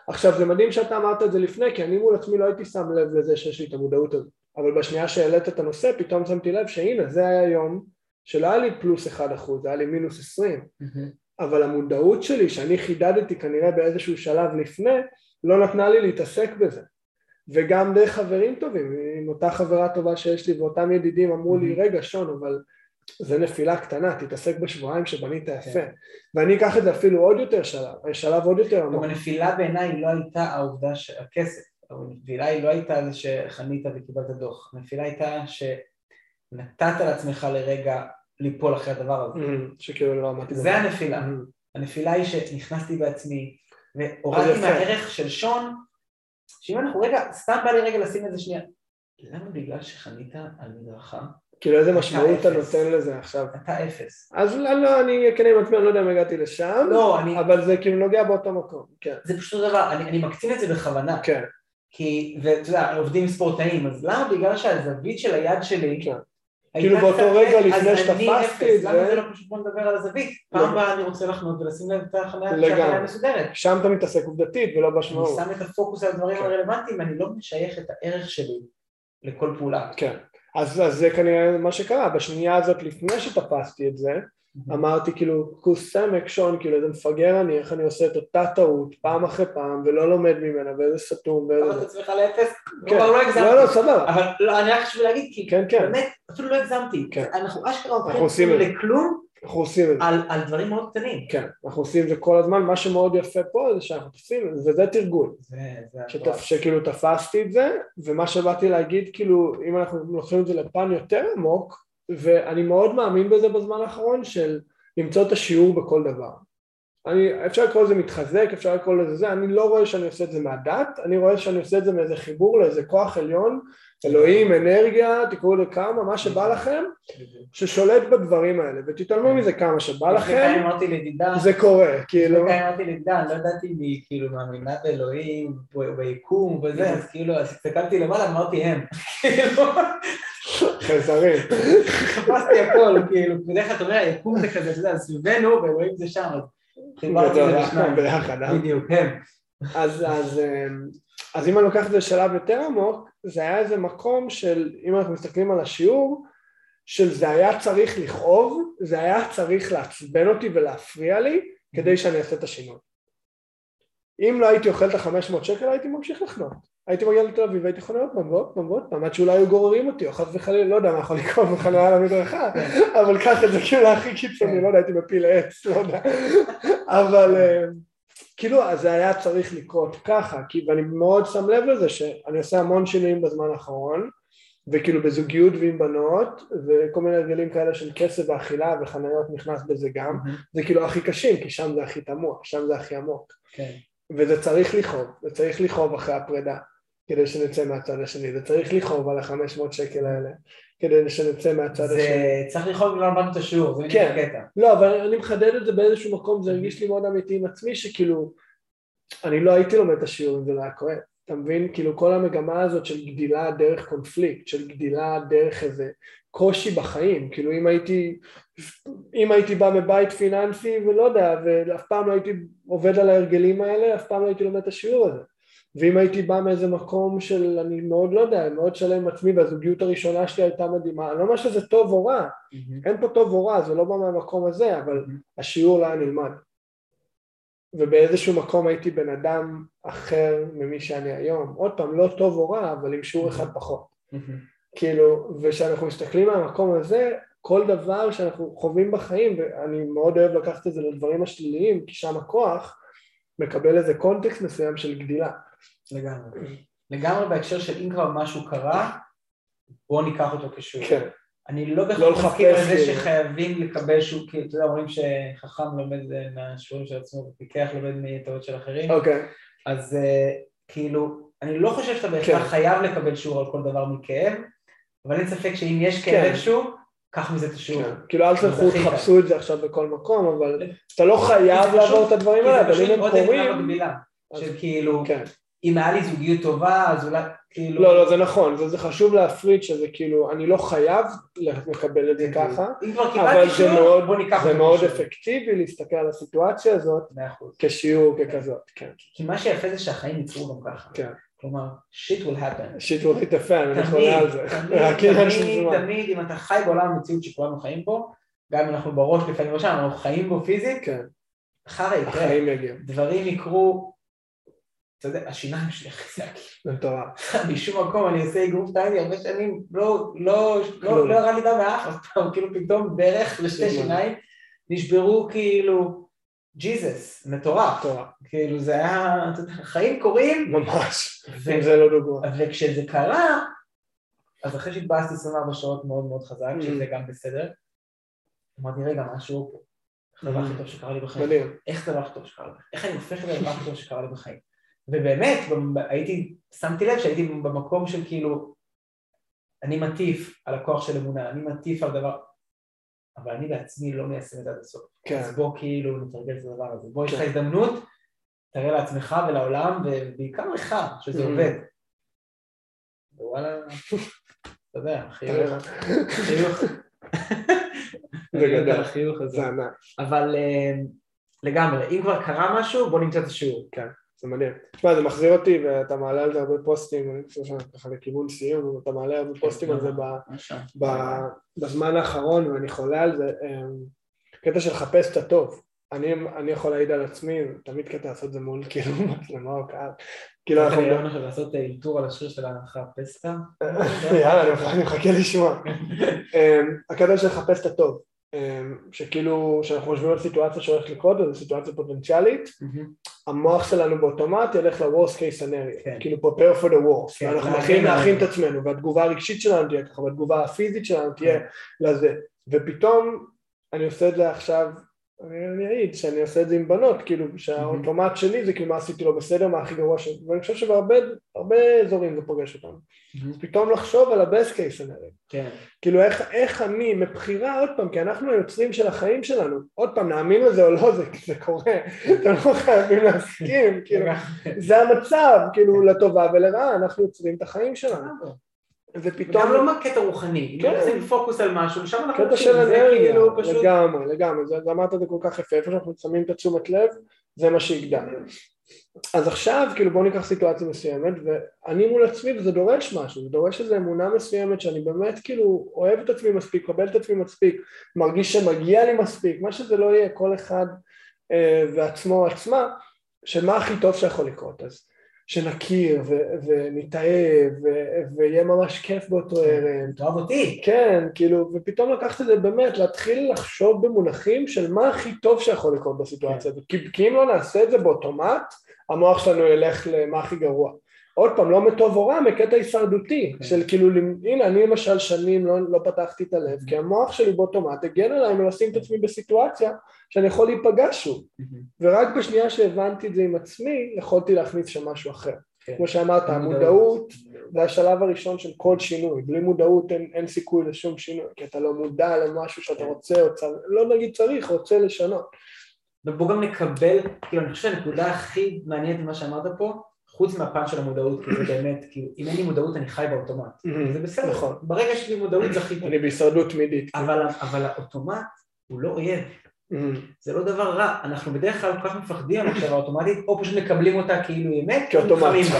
עכשיו זה מדהים שאתה אמרת את זה לפני, כי אני מול עצמי לא הייתי שם לב לזה שיש לי את המודעות הזאת, אבל בשנייה שהעלית את הנושא, פתאום שמתי לב שהנה, זה היה יום שלא היה לי פלוס אחד אחוז, זה היה לי מינוס עשרים, אבל המודעות שלי, שאני חידדתי כנראה באיזשהו שלב לפני, לא נתנה לי להתעסק בזה. וגם דרך חברים טובים, עם אותה חברה טובה שיש לי ואותם ידידים אמרו לי רגע שון אבל זה נפילה קטנה, תתעסק בשבועיים שבנית יפה. כן. ואני אקח את זה אפילו עוד יותר שלב, שלב עוד יותר עמוק. גם הנפילה בעיניי לא הייתה העובדה שהכסף, הנפילה היא לא הייתה זה שחנית וקיבלת דוח, הנפילה הייתה שנתת לעצמך לרגע ליפול אחרי הדבר הזה. שכאילו לא עמדתי זה הנפילה, הנפילה היא שנכנסתי בעצמי והורדתי מהערך של שון שאם אנחנו רגע, סתם בא לי רגע לשים את זה שנייה, למה בגלל שחנית על מדרכה? כאילו איזה משמעות אתה נותן לזה עכשיו? אתה אפס. אז לא, לא אני כן עם עצמי, אני לא יודע אם הגעתי לשם, לא, אני... אבל זה כאילו נוגע באותו מקום, כן. זה פשוט דבר, אני, אני מקצין את זה בכוונה. כן. כי, ואתה יודע, עובדים ספורטאים, אז למה בגלל שהזווית של היד שלי כן. כאילו באותו רגע לפני שתפסתי את זה... למה זה לא פשוט בוא נדבר על הזווית? פעם הבאה אני רוצה לחנות ולשים לב את החניה מסודרת. שם אתה מתעסק עובדתית ולא בשמעות. אני שם את הפוקוס על הדברים כן. הרלוונטיים, אני לא משייך את הערך שלי לכל פעולה. כן, אז זה כנראה מה שקרה, בשנייה הזאת לפני שתפסתי את זה, אמרתי כאילו, כוס סמק, שון, כאילו איזה מפגר אני, איך אני עושה את אותה טעות פעם אחרי פעם ולא לומד ממנה ואיזה סתום ואיזה... אתה עצמך לאפס? כן, לא הגזמתי. לא, לא, סבבה. אבל לא, אני רק חשוב להגיד, כי כן, כן. באמת, אפילו לא הגזמתי. אנחנו אשכרה הופכים לכלום. אנחנו עושים את זה. על, על דברים מאוד קטנים. כן, אנחנו עושים את זה כל הזמן, מה שמאוד יפה פה זה שאנחנו תופסים, וזה תרגול. זה, זה שתפ, שכאילו תפסתי את זה, ומה שבאתי להגיד, כאילו, אם אנחנו לוקחים את זה לפן יותר עמוק, ואני מאוד מאמין בזה בזמן האחרון, של למצוא את השיעור בכל דבר. אני, אפשר לקרוא לזה מתחזק, אפשר לקרוא לזה זה, אני לא רואה שאני עושה את זה מהדת, אני רואה שאני עושה את זה מאיזה חיבור לאיזה כוח עליון, אלוהים, אנרגיה, תקראו לזה כמה, מה שבא לכם, ששולט בדברים האלה, ותתעלמו מזה כמה שבא לכם, זה קורה, כאילו. לפני אמרתי לדידה, אני לא ידעתי מי, כאילו, מאמינה באלוהים, ביקום וזה, אז כאילו, הסתכלתי למעלה, אמרתי הם, כאילו. חייזרים. חיפשתי הכל, כאילו, בדרך כלל אתה אומר, היקום זה כזה, אתה יודע, סביבנו, ואלוהים זה שם, אז חיברתי את זה לשניים. אה? בדיוק, הם. אז, אז, אמ, אז אם אני לוקח את זה לשלב יותר עמוק, זה היה איזה מקום של, אם אנחנו מסתכלים על השיעור, של זה היה צריך לכאוב, זה היה צריך לעצבן אותי ולהפריע לי, כדי שאני אעשה את השינוי. אם לא הייתי אוכל את החמש מאות שקל הייתי ממשיך לחנות. הייתי מגיע לתל אביב והייתי חונה עוד פעם ועוד פעם ועוד פעם עד שאולי היו גוררים אותי או חס וחלילה לא יודע מה יכול לקרות בחניה על המדרכה אבל קח את זה כאילו הכי קיצוני לא יודע הייתי מפיל עץ לא יודע. אבל אה, כאילו זה היה צריך לקרות ככה, כי, ואני מאוד שם לב לזה שאני עושה המון שינויים בזמן האחרון, וכאילו בזוגיות ועם בנות, וכל מיני הרגלים כאלה של כסף ואכילה וחניות נכנס בזה גם, mm-hmm. זה כאילו הכי קשים, כי שם זה הכי תמוה, שם זה הכי עמוק. כן. וזה צריך לכאוב, זה צריך לכאוב אחרי הפרידה, כדי שנצא מהצד השני, זה צריך לכאוב על החמש מאות שקל האלה, כדי שנצא מהצד השני. זה צריך אם לא למדנו את השיעור, זה כן. הקטע. לא, אבל אני מחדד את זה באיזשהו מקום, זה הרגיש לי מאוד אמיתי עם עצמי, שכאילו, אני לא הייתי לומד את השיעור אם זה לא היה כואב. אתה מבין? כאילו כל המגמה הזאת של גדילה דרך קונפליקט, של גדילה דרך איזה קושי בחיים, כאילו אם הייתי, אם הייתי בא מבית פיננסי ולא יודע, ואף פעם לא הייתי עובד על ההרגלים האלה, אף פעם לא הייתי לומד את השיעור הזה. ואם הייתי בא מאיזה מקום של, אני מאוד לא יודע, מאוד שלם עם עצמי, והזוגיות הראשונה שלי הייתה מדהימה, אני לא אומר שזה טוב או רע, mm-hmm. אין פה טוב או רע, זה לא בא מהמקום הזה, אבל mm-hmm. השיעור לא היה נלמד. ובאיזשהו מקום הייתי בן אדם אחר ממי שאני היום. עוד פעם, לא טוב או רע, אבל עם שיעור אחד פחות. כאילו, וכשאנחנו מסתכלים מהמקום הזה, כל דבר שאנחנו חווים בחיים, ואני מאוד אוהב לקחת את זה לדברים השליליים, כי שם הכוח מקבל איזה קונטקסט מסוים של גדילה. לגמרי. לגמרי בהקשר של אם כבר משהו קרה, בואו ניקח אותו כשיעור. כן. אני לא בהכרח לא מסכים על זה שחייבים לקבל שהוא, כי אתה יודע, אומרים שחכם לומד מהשיעורים של עצמו ופיקח לומד מטעות של אחרים. אוקיי. אז אה, כאילו, אני לא חושב שאתה בהכרח כן. חייב לקבל שיעור על כל דבר מכאב, אבל אין ספק שאם יש כאב כן. איזשהו, קח מזה את השיעור. כן. כאילו אל תלכו, תחפשו את זה עכשיו בכל מקום, אבל אתה לא חייב לעבור את הדברים האלה, אבל אם הם קורים... של כאילו, אם היה לי זוגיות טובה, אז אולי, כאילו... לא, לא, זה נכון, זה, זה חשוב להפריד שזה כאילו, אני לא חייב לקבל את זה ככה, אבל זה מאוד, זה מאוד אפקטיבי להסתכל על הסיטואציה הזאת כשיעור ככזאת, כן. כי מה שיפה זה שהחיים ייצרו גם ככה. כן. כלומר, shit will happen. shit will hit the fan, אני חולה על זה. תמיד, תמיד, תמיד, אם אתה חי בעולם המציאות שכולנו חיים פה, גם אם אנחנו בראש לפעמים לא שם, אנחנו חיים בו פיזית, כן. חרא יקרה. החיים יגיעו. דברים יקרו אתה יודע, השיניים שלי הכי חזק. זה מטורף. משום מקום אני עושה אגרוף טייני הרבה שנים, לא, לא, לא, לא ירד לי דם מאף אף פעם, כאילו פתאום ברך לשתי שיניים נשברו כאילו, ג'יזוס, מטורף. כאילו זה היה, אתה יודע, חיים קורים. ממש, אם זה לא דוגמה. וכשזה קרה, אז אחרי שהתבאסתי 24 שעות מאוד מאוד חזק, mm. שזה גם בסדר, אמרתי, רגע, משהו פה. איך זה הדבר הכי טוב שקרה לי בחיים? איך זה הדבר הכי טוב שקרה לי? איך אני הופך זה לדבר הכי טוב שקרה לי בחיים? ובאמת, הייתי, שמתי לב שהייתי במקום של כאילו, אני מטיף על הכוח של אמונה, אני מטיף על דבר, אבל אני בעצמי לא מיישם את זה עד הסוף. כן. אז בוא כאילו נתרגל את הדבר הזה. בוא, כן. יש לך כן. הזדמנות, תראה לעצמך ולעולם, ובעיקר לך, שזה mm-hmm. עובד. וואלה, אתה יודע, חיוך, חיוך. זה גדול, חיוך הזה. אבל אה, לגמרי, אם כבר קרה משהו, בוא נמצא את השיעור. כן. זה מעניין. תשמע, זה מחזיר אותי ואתה מעלה על זה הרבה פוסטים, אני חושב שאנחנו ככה לכיוון סיום, אתה מעלה הרבה פוסטים על זה בזמן האחרון ואני חולה על זה. אמ, קטע של לחפש את הטוב. אני, אני יכול להעיד על עצמי, תמיד קטע לעשות זה מול כאילו מצלמה או קהל. כאילו אנחנו... אני עכשיו לעשות אלתור על השיר של לחפש את יאללה, אני מחכה לשמוע. אמ, הקטע של לחפש את הטוב. אמ, שכאילו, כשאנחנו חושבים על סיטואציה שהולכת לקרות, זו סיטואציה פוטנציאלית. המוח שלנו באוטומט ילך ל-Worst case scenario, כן. כאילו prepare for the worst, כן, ואנחנו מתחילים להכין את עצמנו, והתגובה הרגשית שלנו תהיה ככה, והתגובה הפיזית שלנו תהיה כן. לזה, ופתאום אני עושה את זה עכשיו אני אעיד שאני עושה את זה עם בנות, כאילו שהאוטומט שלי זה כאילו מה עשיתי לו בסדר, מה הכי גרוע שלי, ואני חושב שבהרבה אזורים זה פוגש אותנו. אז פתאום לחשוב על ה-best case scenario. כן. כאילו איך, איך אני, מבחירה עוד פעם, כי אנחנו היוצרים של החיים שלנו, עוד פעם, נאמין לזה או לא, זה, זה קורה, אתם לא חייבים להסכים, כאילו, זה המצב, כאילו, לטובה ולרעה, אנחנו יוצרים את החיים שלנו. ופתאום... וגם לא מהקטע רוחני, אם כן. נשים פוקוס על משהו, ושם אנחנו קטע של אנרגיה, כאילו פשוט... לגמרי, לגמרי, זה, אמרת את זה כל כך יפה, איפה שאנחנו שמים את התשומת לב, זה מה שיגדל. אז עכשיו, כאילו בואו ניקח סיטואציה מסוימת, ואני מול עצמי, וזה דורש משהו, זה דורש איזו אמונה מסוימת שאני באמת כאילו אוהב את עצמי מספיק, מקבל את עצמי מספיק, מרגיש שמגיע לי מספיק, מה שזה לא יהיה, כל אחד אה, ועצמו עצמה, של מה הכי טוב שיכול לקרות. אז שנכיר ו- ונתאהב ו- ויהיה ממש כיף באותו ערב. תאהב אותי. כן, כאילו, ופתאום לקחת את זה באמת, להתחיל לחשוב במונחים של מה הכי טוב שיכול לקרות בסיטואציה הזאת. כי, כי אם לא נעשה את זה באוטומט, המוח שלנו ילך למה הכי גרוע. עוד פעם, לא מטוב או רע, מקטע הישרדותי, כן. של כאילו, הנה, אני למשל שנים לא, לא פתחתי את הלב, כי המוח שלי באוטומט הגן עליי מלשים את עצמי בסיטואציה שאני יכול להיפגע שוב. ורק בשנייה שהבנתי את זה עם עצמי, יכולתי להכניס שם משהו אחר. כן. כמו שאמרת, המודעות זה השלב הראשון של כל שינוי, בלי מודעות אין, אין סיכוי לשום שינוי, כי אתה לא מודע למשהו שאתה כן. רוצה, או צר... לא נגיד צריך, רוצה לשנות. ובוא גם נקבל, כאילו אני חושב שהנקודה הכי מעניינת ממה שאמרת פה, חוץ מהפן של המודעות, כי זה באמת, כאילו אם אין לי מודעות אני חי באוטומט, זה בסדר, נכון. ברגע שיש לי מודעות זכיתי, אני בהישרדות תמידית. אבל, אבל האוטומט הוא לא אויב, זה לא דבר רע, אנחנו בדרך כלל כל כך מפחדים מהמחשבה האוטומטית, או פשוט מקבלים אותה כאילו היא אמת, או כאוטומט. נלחמים בה.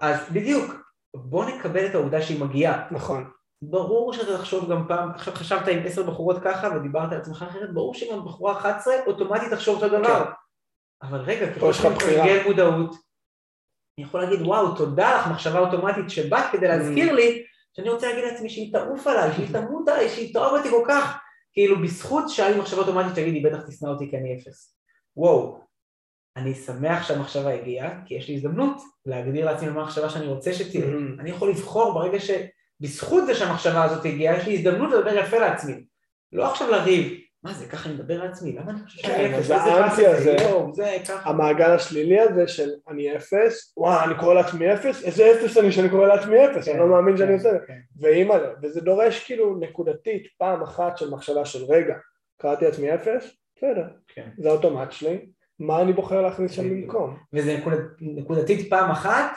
אז בדיוק, בוא נקבל את העובדה שהיא מגיעה, נכון. ברור שאתה תחשוב גם פעם, עכשיו חשבת עם עשר בחורות ככה ודיברת על עצמך אחרת, ברור שגם בחורה 11 אוטומטית תחשוב אותו דבר. כן. אבל רגע, ככל בחירה. מתרגל מודעות, אני יכול להגיד וואו, תודה לך, מחשבה אוטומטית שבאת כדי להזכיר Mm. לי, שאני רוצה להגיד לעצמי שהיא תעוף עליי, שהיא תמות עליי, שהיא תאהב אותי כל כך. כאילו בזכות שהיה לי מחשבה אוטומטית שתגיד, היא בטח תשנא אותי כי אני אפס. וואו, אני שמח שהמחשבה הגיעה, כי יש לי הזדמנות להגדיר לעצמי מה המחשבה שאני רוצה שתהיה. Mhm. אני יכול לבחור ברגע שבזכות זה שהמחשבה הזאת הגיעה, יש לי הזדמנות לדבר יפה לעצמי. לא עכשיו לריב, מה זה, ככה אני מדבר לעצמי, למה אני חושב שאני כן, אפס? אז איזה האנטי הזה- זה. המעגל השלילי הזה של אני אפס, וואו, אני קורא לעצמי אפס, איזה אפס אני שאני קורא לעצמי אפס, אני לא מאמין שאני עושה את זה. כן. ואימא'לה, וזה דורש כאילו נקודתית פעם אחת של מחשבה של רגע, קראתי לעצמי אפס, בסדר, כן. זה האוטומט שלי, מה אני בוחר להכניס שם. במקום? וזה נקוד- נקודתית פעם אחת,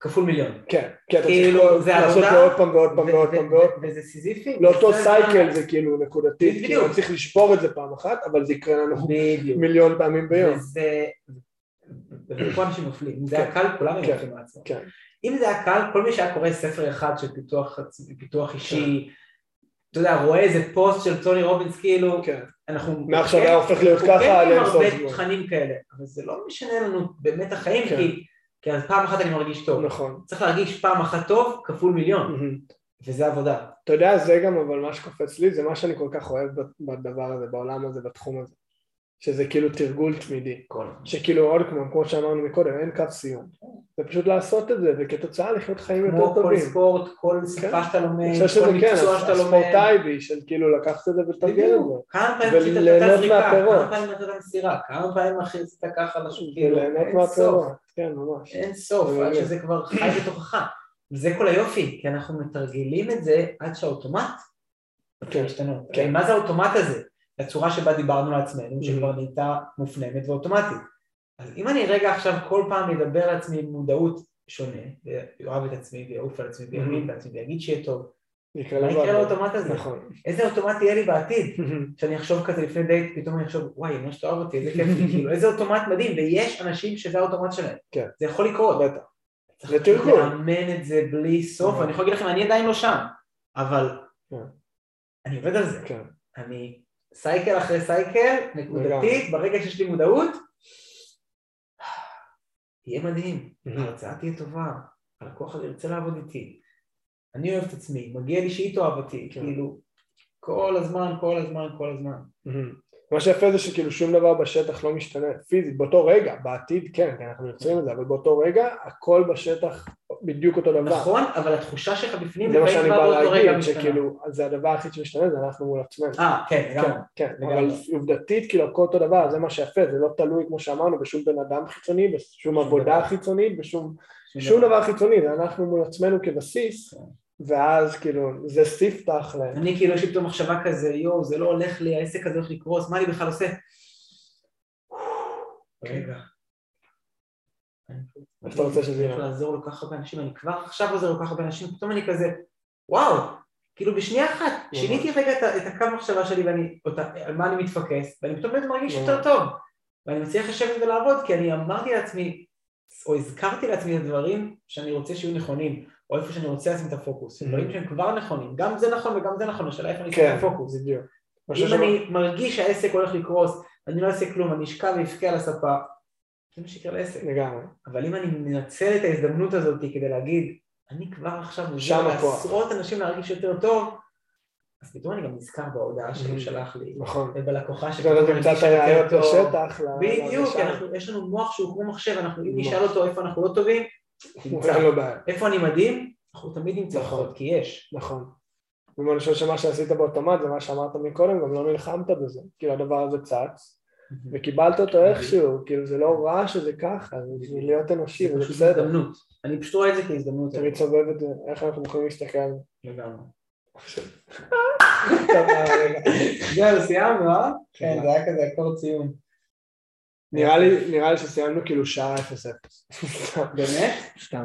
כפול מיליון. כן, כי אתה כאילו, צריך זה לעשות לו עוד פעם ועוד פעם ועוד פעם ועוד וזה סיזיפי. לאותו cycle זה כאילו נקודתית, בדיוק. כאילו צריך לשבור את זה פעם אחת, אבל זה יקרה לנו. מיליון פעמים ביום. וזה... ופה אנשים נופלים. אם זה כן. היה קל, כולם היו כן. מעצמם. כן. אם זה היה קל, כל מי שהיה קורא ספר אחד של פיתוח, אישי, אתה יודע, רואה איזה פוסט של טוני רובינס, כאילו, כן, אנחנו... מעכשיו כן, היה הופך להיות אנחנו ככה כן עד עם אינסוף הרבה. תכנים כאלה, אבל זה לא משנה לנו באמת החיים, כן. כי- כי אז פעם אחת אני מרגיש טוב. נכון. צריך להרגיש פעם אחת טוב כפול מיליון, מהמם. וזה עבודה. אתה יודע, זה גם אבל מה שקופץ לי, זה מה שאני כל כך אוהב בדבר הזה, בעולם הזה, בתחום הזה. שזה כאילו תרגול תמידי. שכאילו עוד כמו, כמו שאמרנו מקודם, אין קו סיום. זה פשוט לעשות את זה, וכתוצאה לחיות חיים יותר כמו כל טובים. ספורט, כל שפה כן. שאתה לומד, כל כן, מקצוע שאתה לומד. הספורטאי בי, של כאילו לקחת את זה ולתרגל את זה. בדיוק. כמה פעמים עשית את וליהנות אותה זריקה, מהפירות. כמה פעמים כמה אחי עשית ככה כאילו, וליהנות סוף, מהפירות, כן, ממש. אין סוף, עד. שזה כבר חי בתוכך. וזה כל היופי, כי אנחנו מתרגלים את זה עד שהאוטומט מתחיל כן, להשתנות. כן. מה זה האוטומט הזה? הצורה שבה דיברנו לעצמנו, Mhm. שכבר נהייתה מופנמת ואוטומטית. אז אם אני רגע עכשיו כל פעם אדבר לעצמי עם מודעות שונה, ויאהב את עצמי, ויעוף על עצמי, ויאמין בעצמי, ויגיד שיהיה טוב, מה. יקרה לאוטומט הזה? נכון. איזה אוטומט יהיה לי בעתיד? שאני אחשוב כזה לפני דייט, פתאום אני אחשוב, וואי, היא ממש תאהב אותי, איזה כיף לי, כאילו, איזה אוטומט מדהים, ויש אנשים שזה האוטומט שלהם. כן. זה יכול לקרות. בטח. צריך. לאמן את זה בלי סוף, נכון. ואני יכול להגיד לכם, אני עדיין לא שם, אבל כן. אני עובד על זה. כן. אני cycle אחרי cycle, נקודתית. ברגע שיש לי מודעות, יהיה מדהים, Mhm. ההרצאה תהיה טובה, הלקוח הזה ירצה לעבוד איתי, אני אוהב את עצמי, מגיע לי שהיא תאהב אותי, כן. כאילו, כל הזמן, כל הזמן, כל הזמן. מה שיפה זה שכאילו שום דבר בשטח לא משתנה פיזית, באותו רגע, בעתיד כן, כי אנחנו יוצרים את זה, אבל באותו רגע הכל בשטח בדיוק אותו דבר. נכון, אבל התחושה שלך בפנים, זה מה שאני בא רגע להגיד. שכאילו זה הדבר היחיד שמשתנה זה אנחנו מול עצמנו. אה, כן, כן, לגמרי. כן, לגמרי. אבל עובדתית כאילו הכל אותו דבר, זה מה שיפה, זה לא תלוי כמו שאמרנו בשום בן אדם חיצוני, בשום עבודה דבר. חיצונית, בשום שום דבר חיצוני, זה אנחנו מול עצמנו כבסיס, כן. ואז כאילו זה ספתח ל... אני כאילו יש לי פתאום מחשבה כזה, יואו, זה לא הולך לי, העסק הזה הולך לקרוס, מה אני בכלל עושה? רגע. איך אתה רוצה שזה אני יהיה? הולך לעזור לכל כך הרבה אנשים, אני כבר עכשיו עוזר לכל כך הרבה אנשים, פתאום אני כזה, וואו, כאילו בשנייה אחת, שיניתי רגע את הקו מחשבה שלי ואני, על מה אני מתפקס, ואני פתאום באמת מרגיש ממש. יותר טוב, ואני מצליח לשבת ולעבוד, כי אני אמרתי לעצמי, או הזכרתי לעצמי את הדברים שאני רוצה שיהיו נכונים, או איפה שאני רוצה לשים את הפוקוס, דברים שהם כבר נכונים, גם זה נכון וגם זה נכון, השאלה איפה אני שם כן, את הפוקוס. בדיוק. אם אני מרגיש שהעסק הולך לקרוס, אני לא אעשה כלום, אני אשכב ואבכה על הספה, זה מה שיקרה לעסק. לגמרי. אבל אם אני מנצל את ההזדמנות הזאת כדי להגיד, אני כבר עכשיו מוזר. לעשרות אנשים להרגיש יותר טוב, אז פתאום אני גם נזכר בהודעה שהוא Mhm. שלח לי, נכון. ובלקוחה אתה שפתאום תמצא מרגיש את הראיות. בשטח. בדיוק, יש לנו מוח שהוא כמו מחשב, אנחנו אם. נשאל אותו איפה אנחנו לא טובים, נמצא. אין לו בעיה. איפה אני מדהים, אנחנו תמיד נמצא נכון. כי יש. נכון. ואני חושב שמה שעשית באוטומט זה מה שאמרת מקודם, גם לא נלחמת בזה. כאילו הדבר הזה צץ, וקיבלת אותו איכשהו, כאילו זה לא רע שזה ככה, זה להיות אנושי, זה וזה בסדר. הזדמנות. אני פשוט רואה את זה כהזדמנות. תמיד סובב את זה, איך אנחנו יכולים להסתכל על זה. לגמרי. רגע. זהו, סיימנו, אה? כן, כן. זה היה כזה אקורד סיום. נראה לי, נראה לי שסיימנו כאילו שעה 0-0. סתם. באמת? סתם.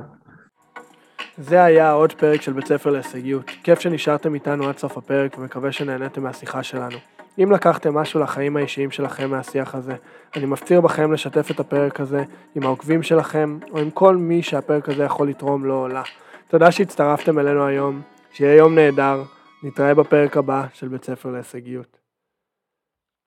זה היה עוד פרק של בית ספר להישגיות. כיף שנשארתם איתנו עד סוף הפרק ומקווה שנהניתם מהשיחה שלנו. אם לקחתם משהו לחיים האישיים שלכם מהשיח הזה, אני מפציר בכם לשתף את הפרק הזה עם העוקבים שלכם, או עם כל מי שהפרק הזה יכול לתרום לו או לה. תודה שהצטרפתם אלינו היום, שיהיה יום נהדר, נתראה בפרק הבא של בית ספר להישגיות.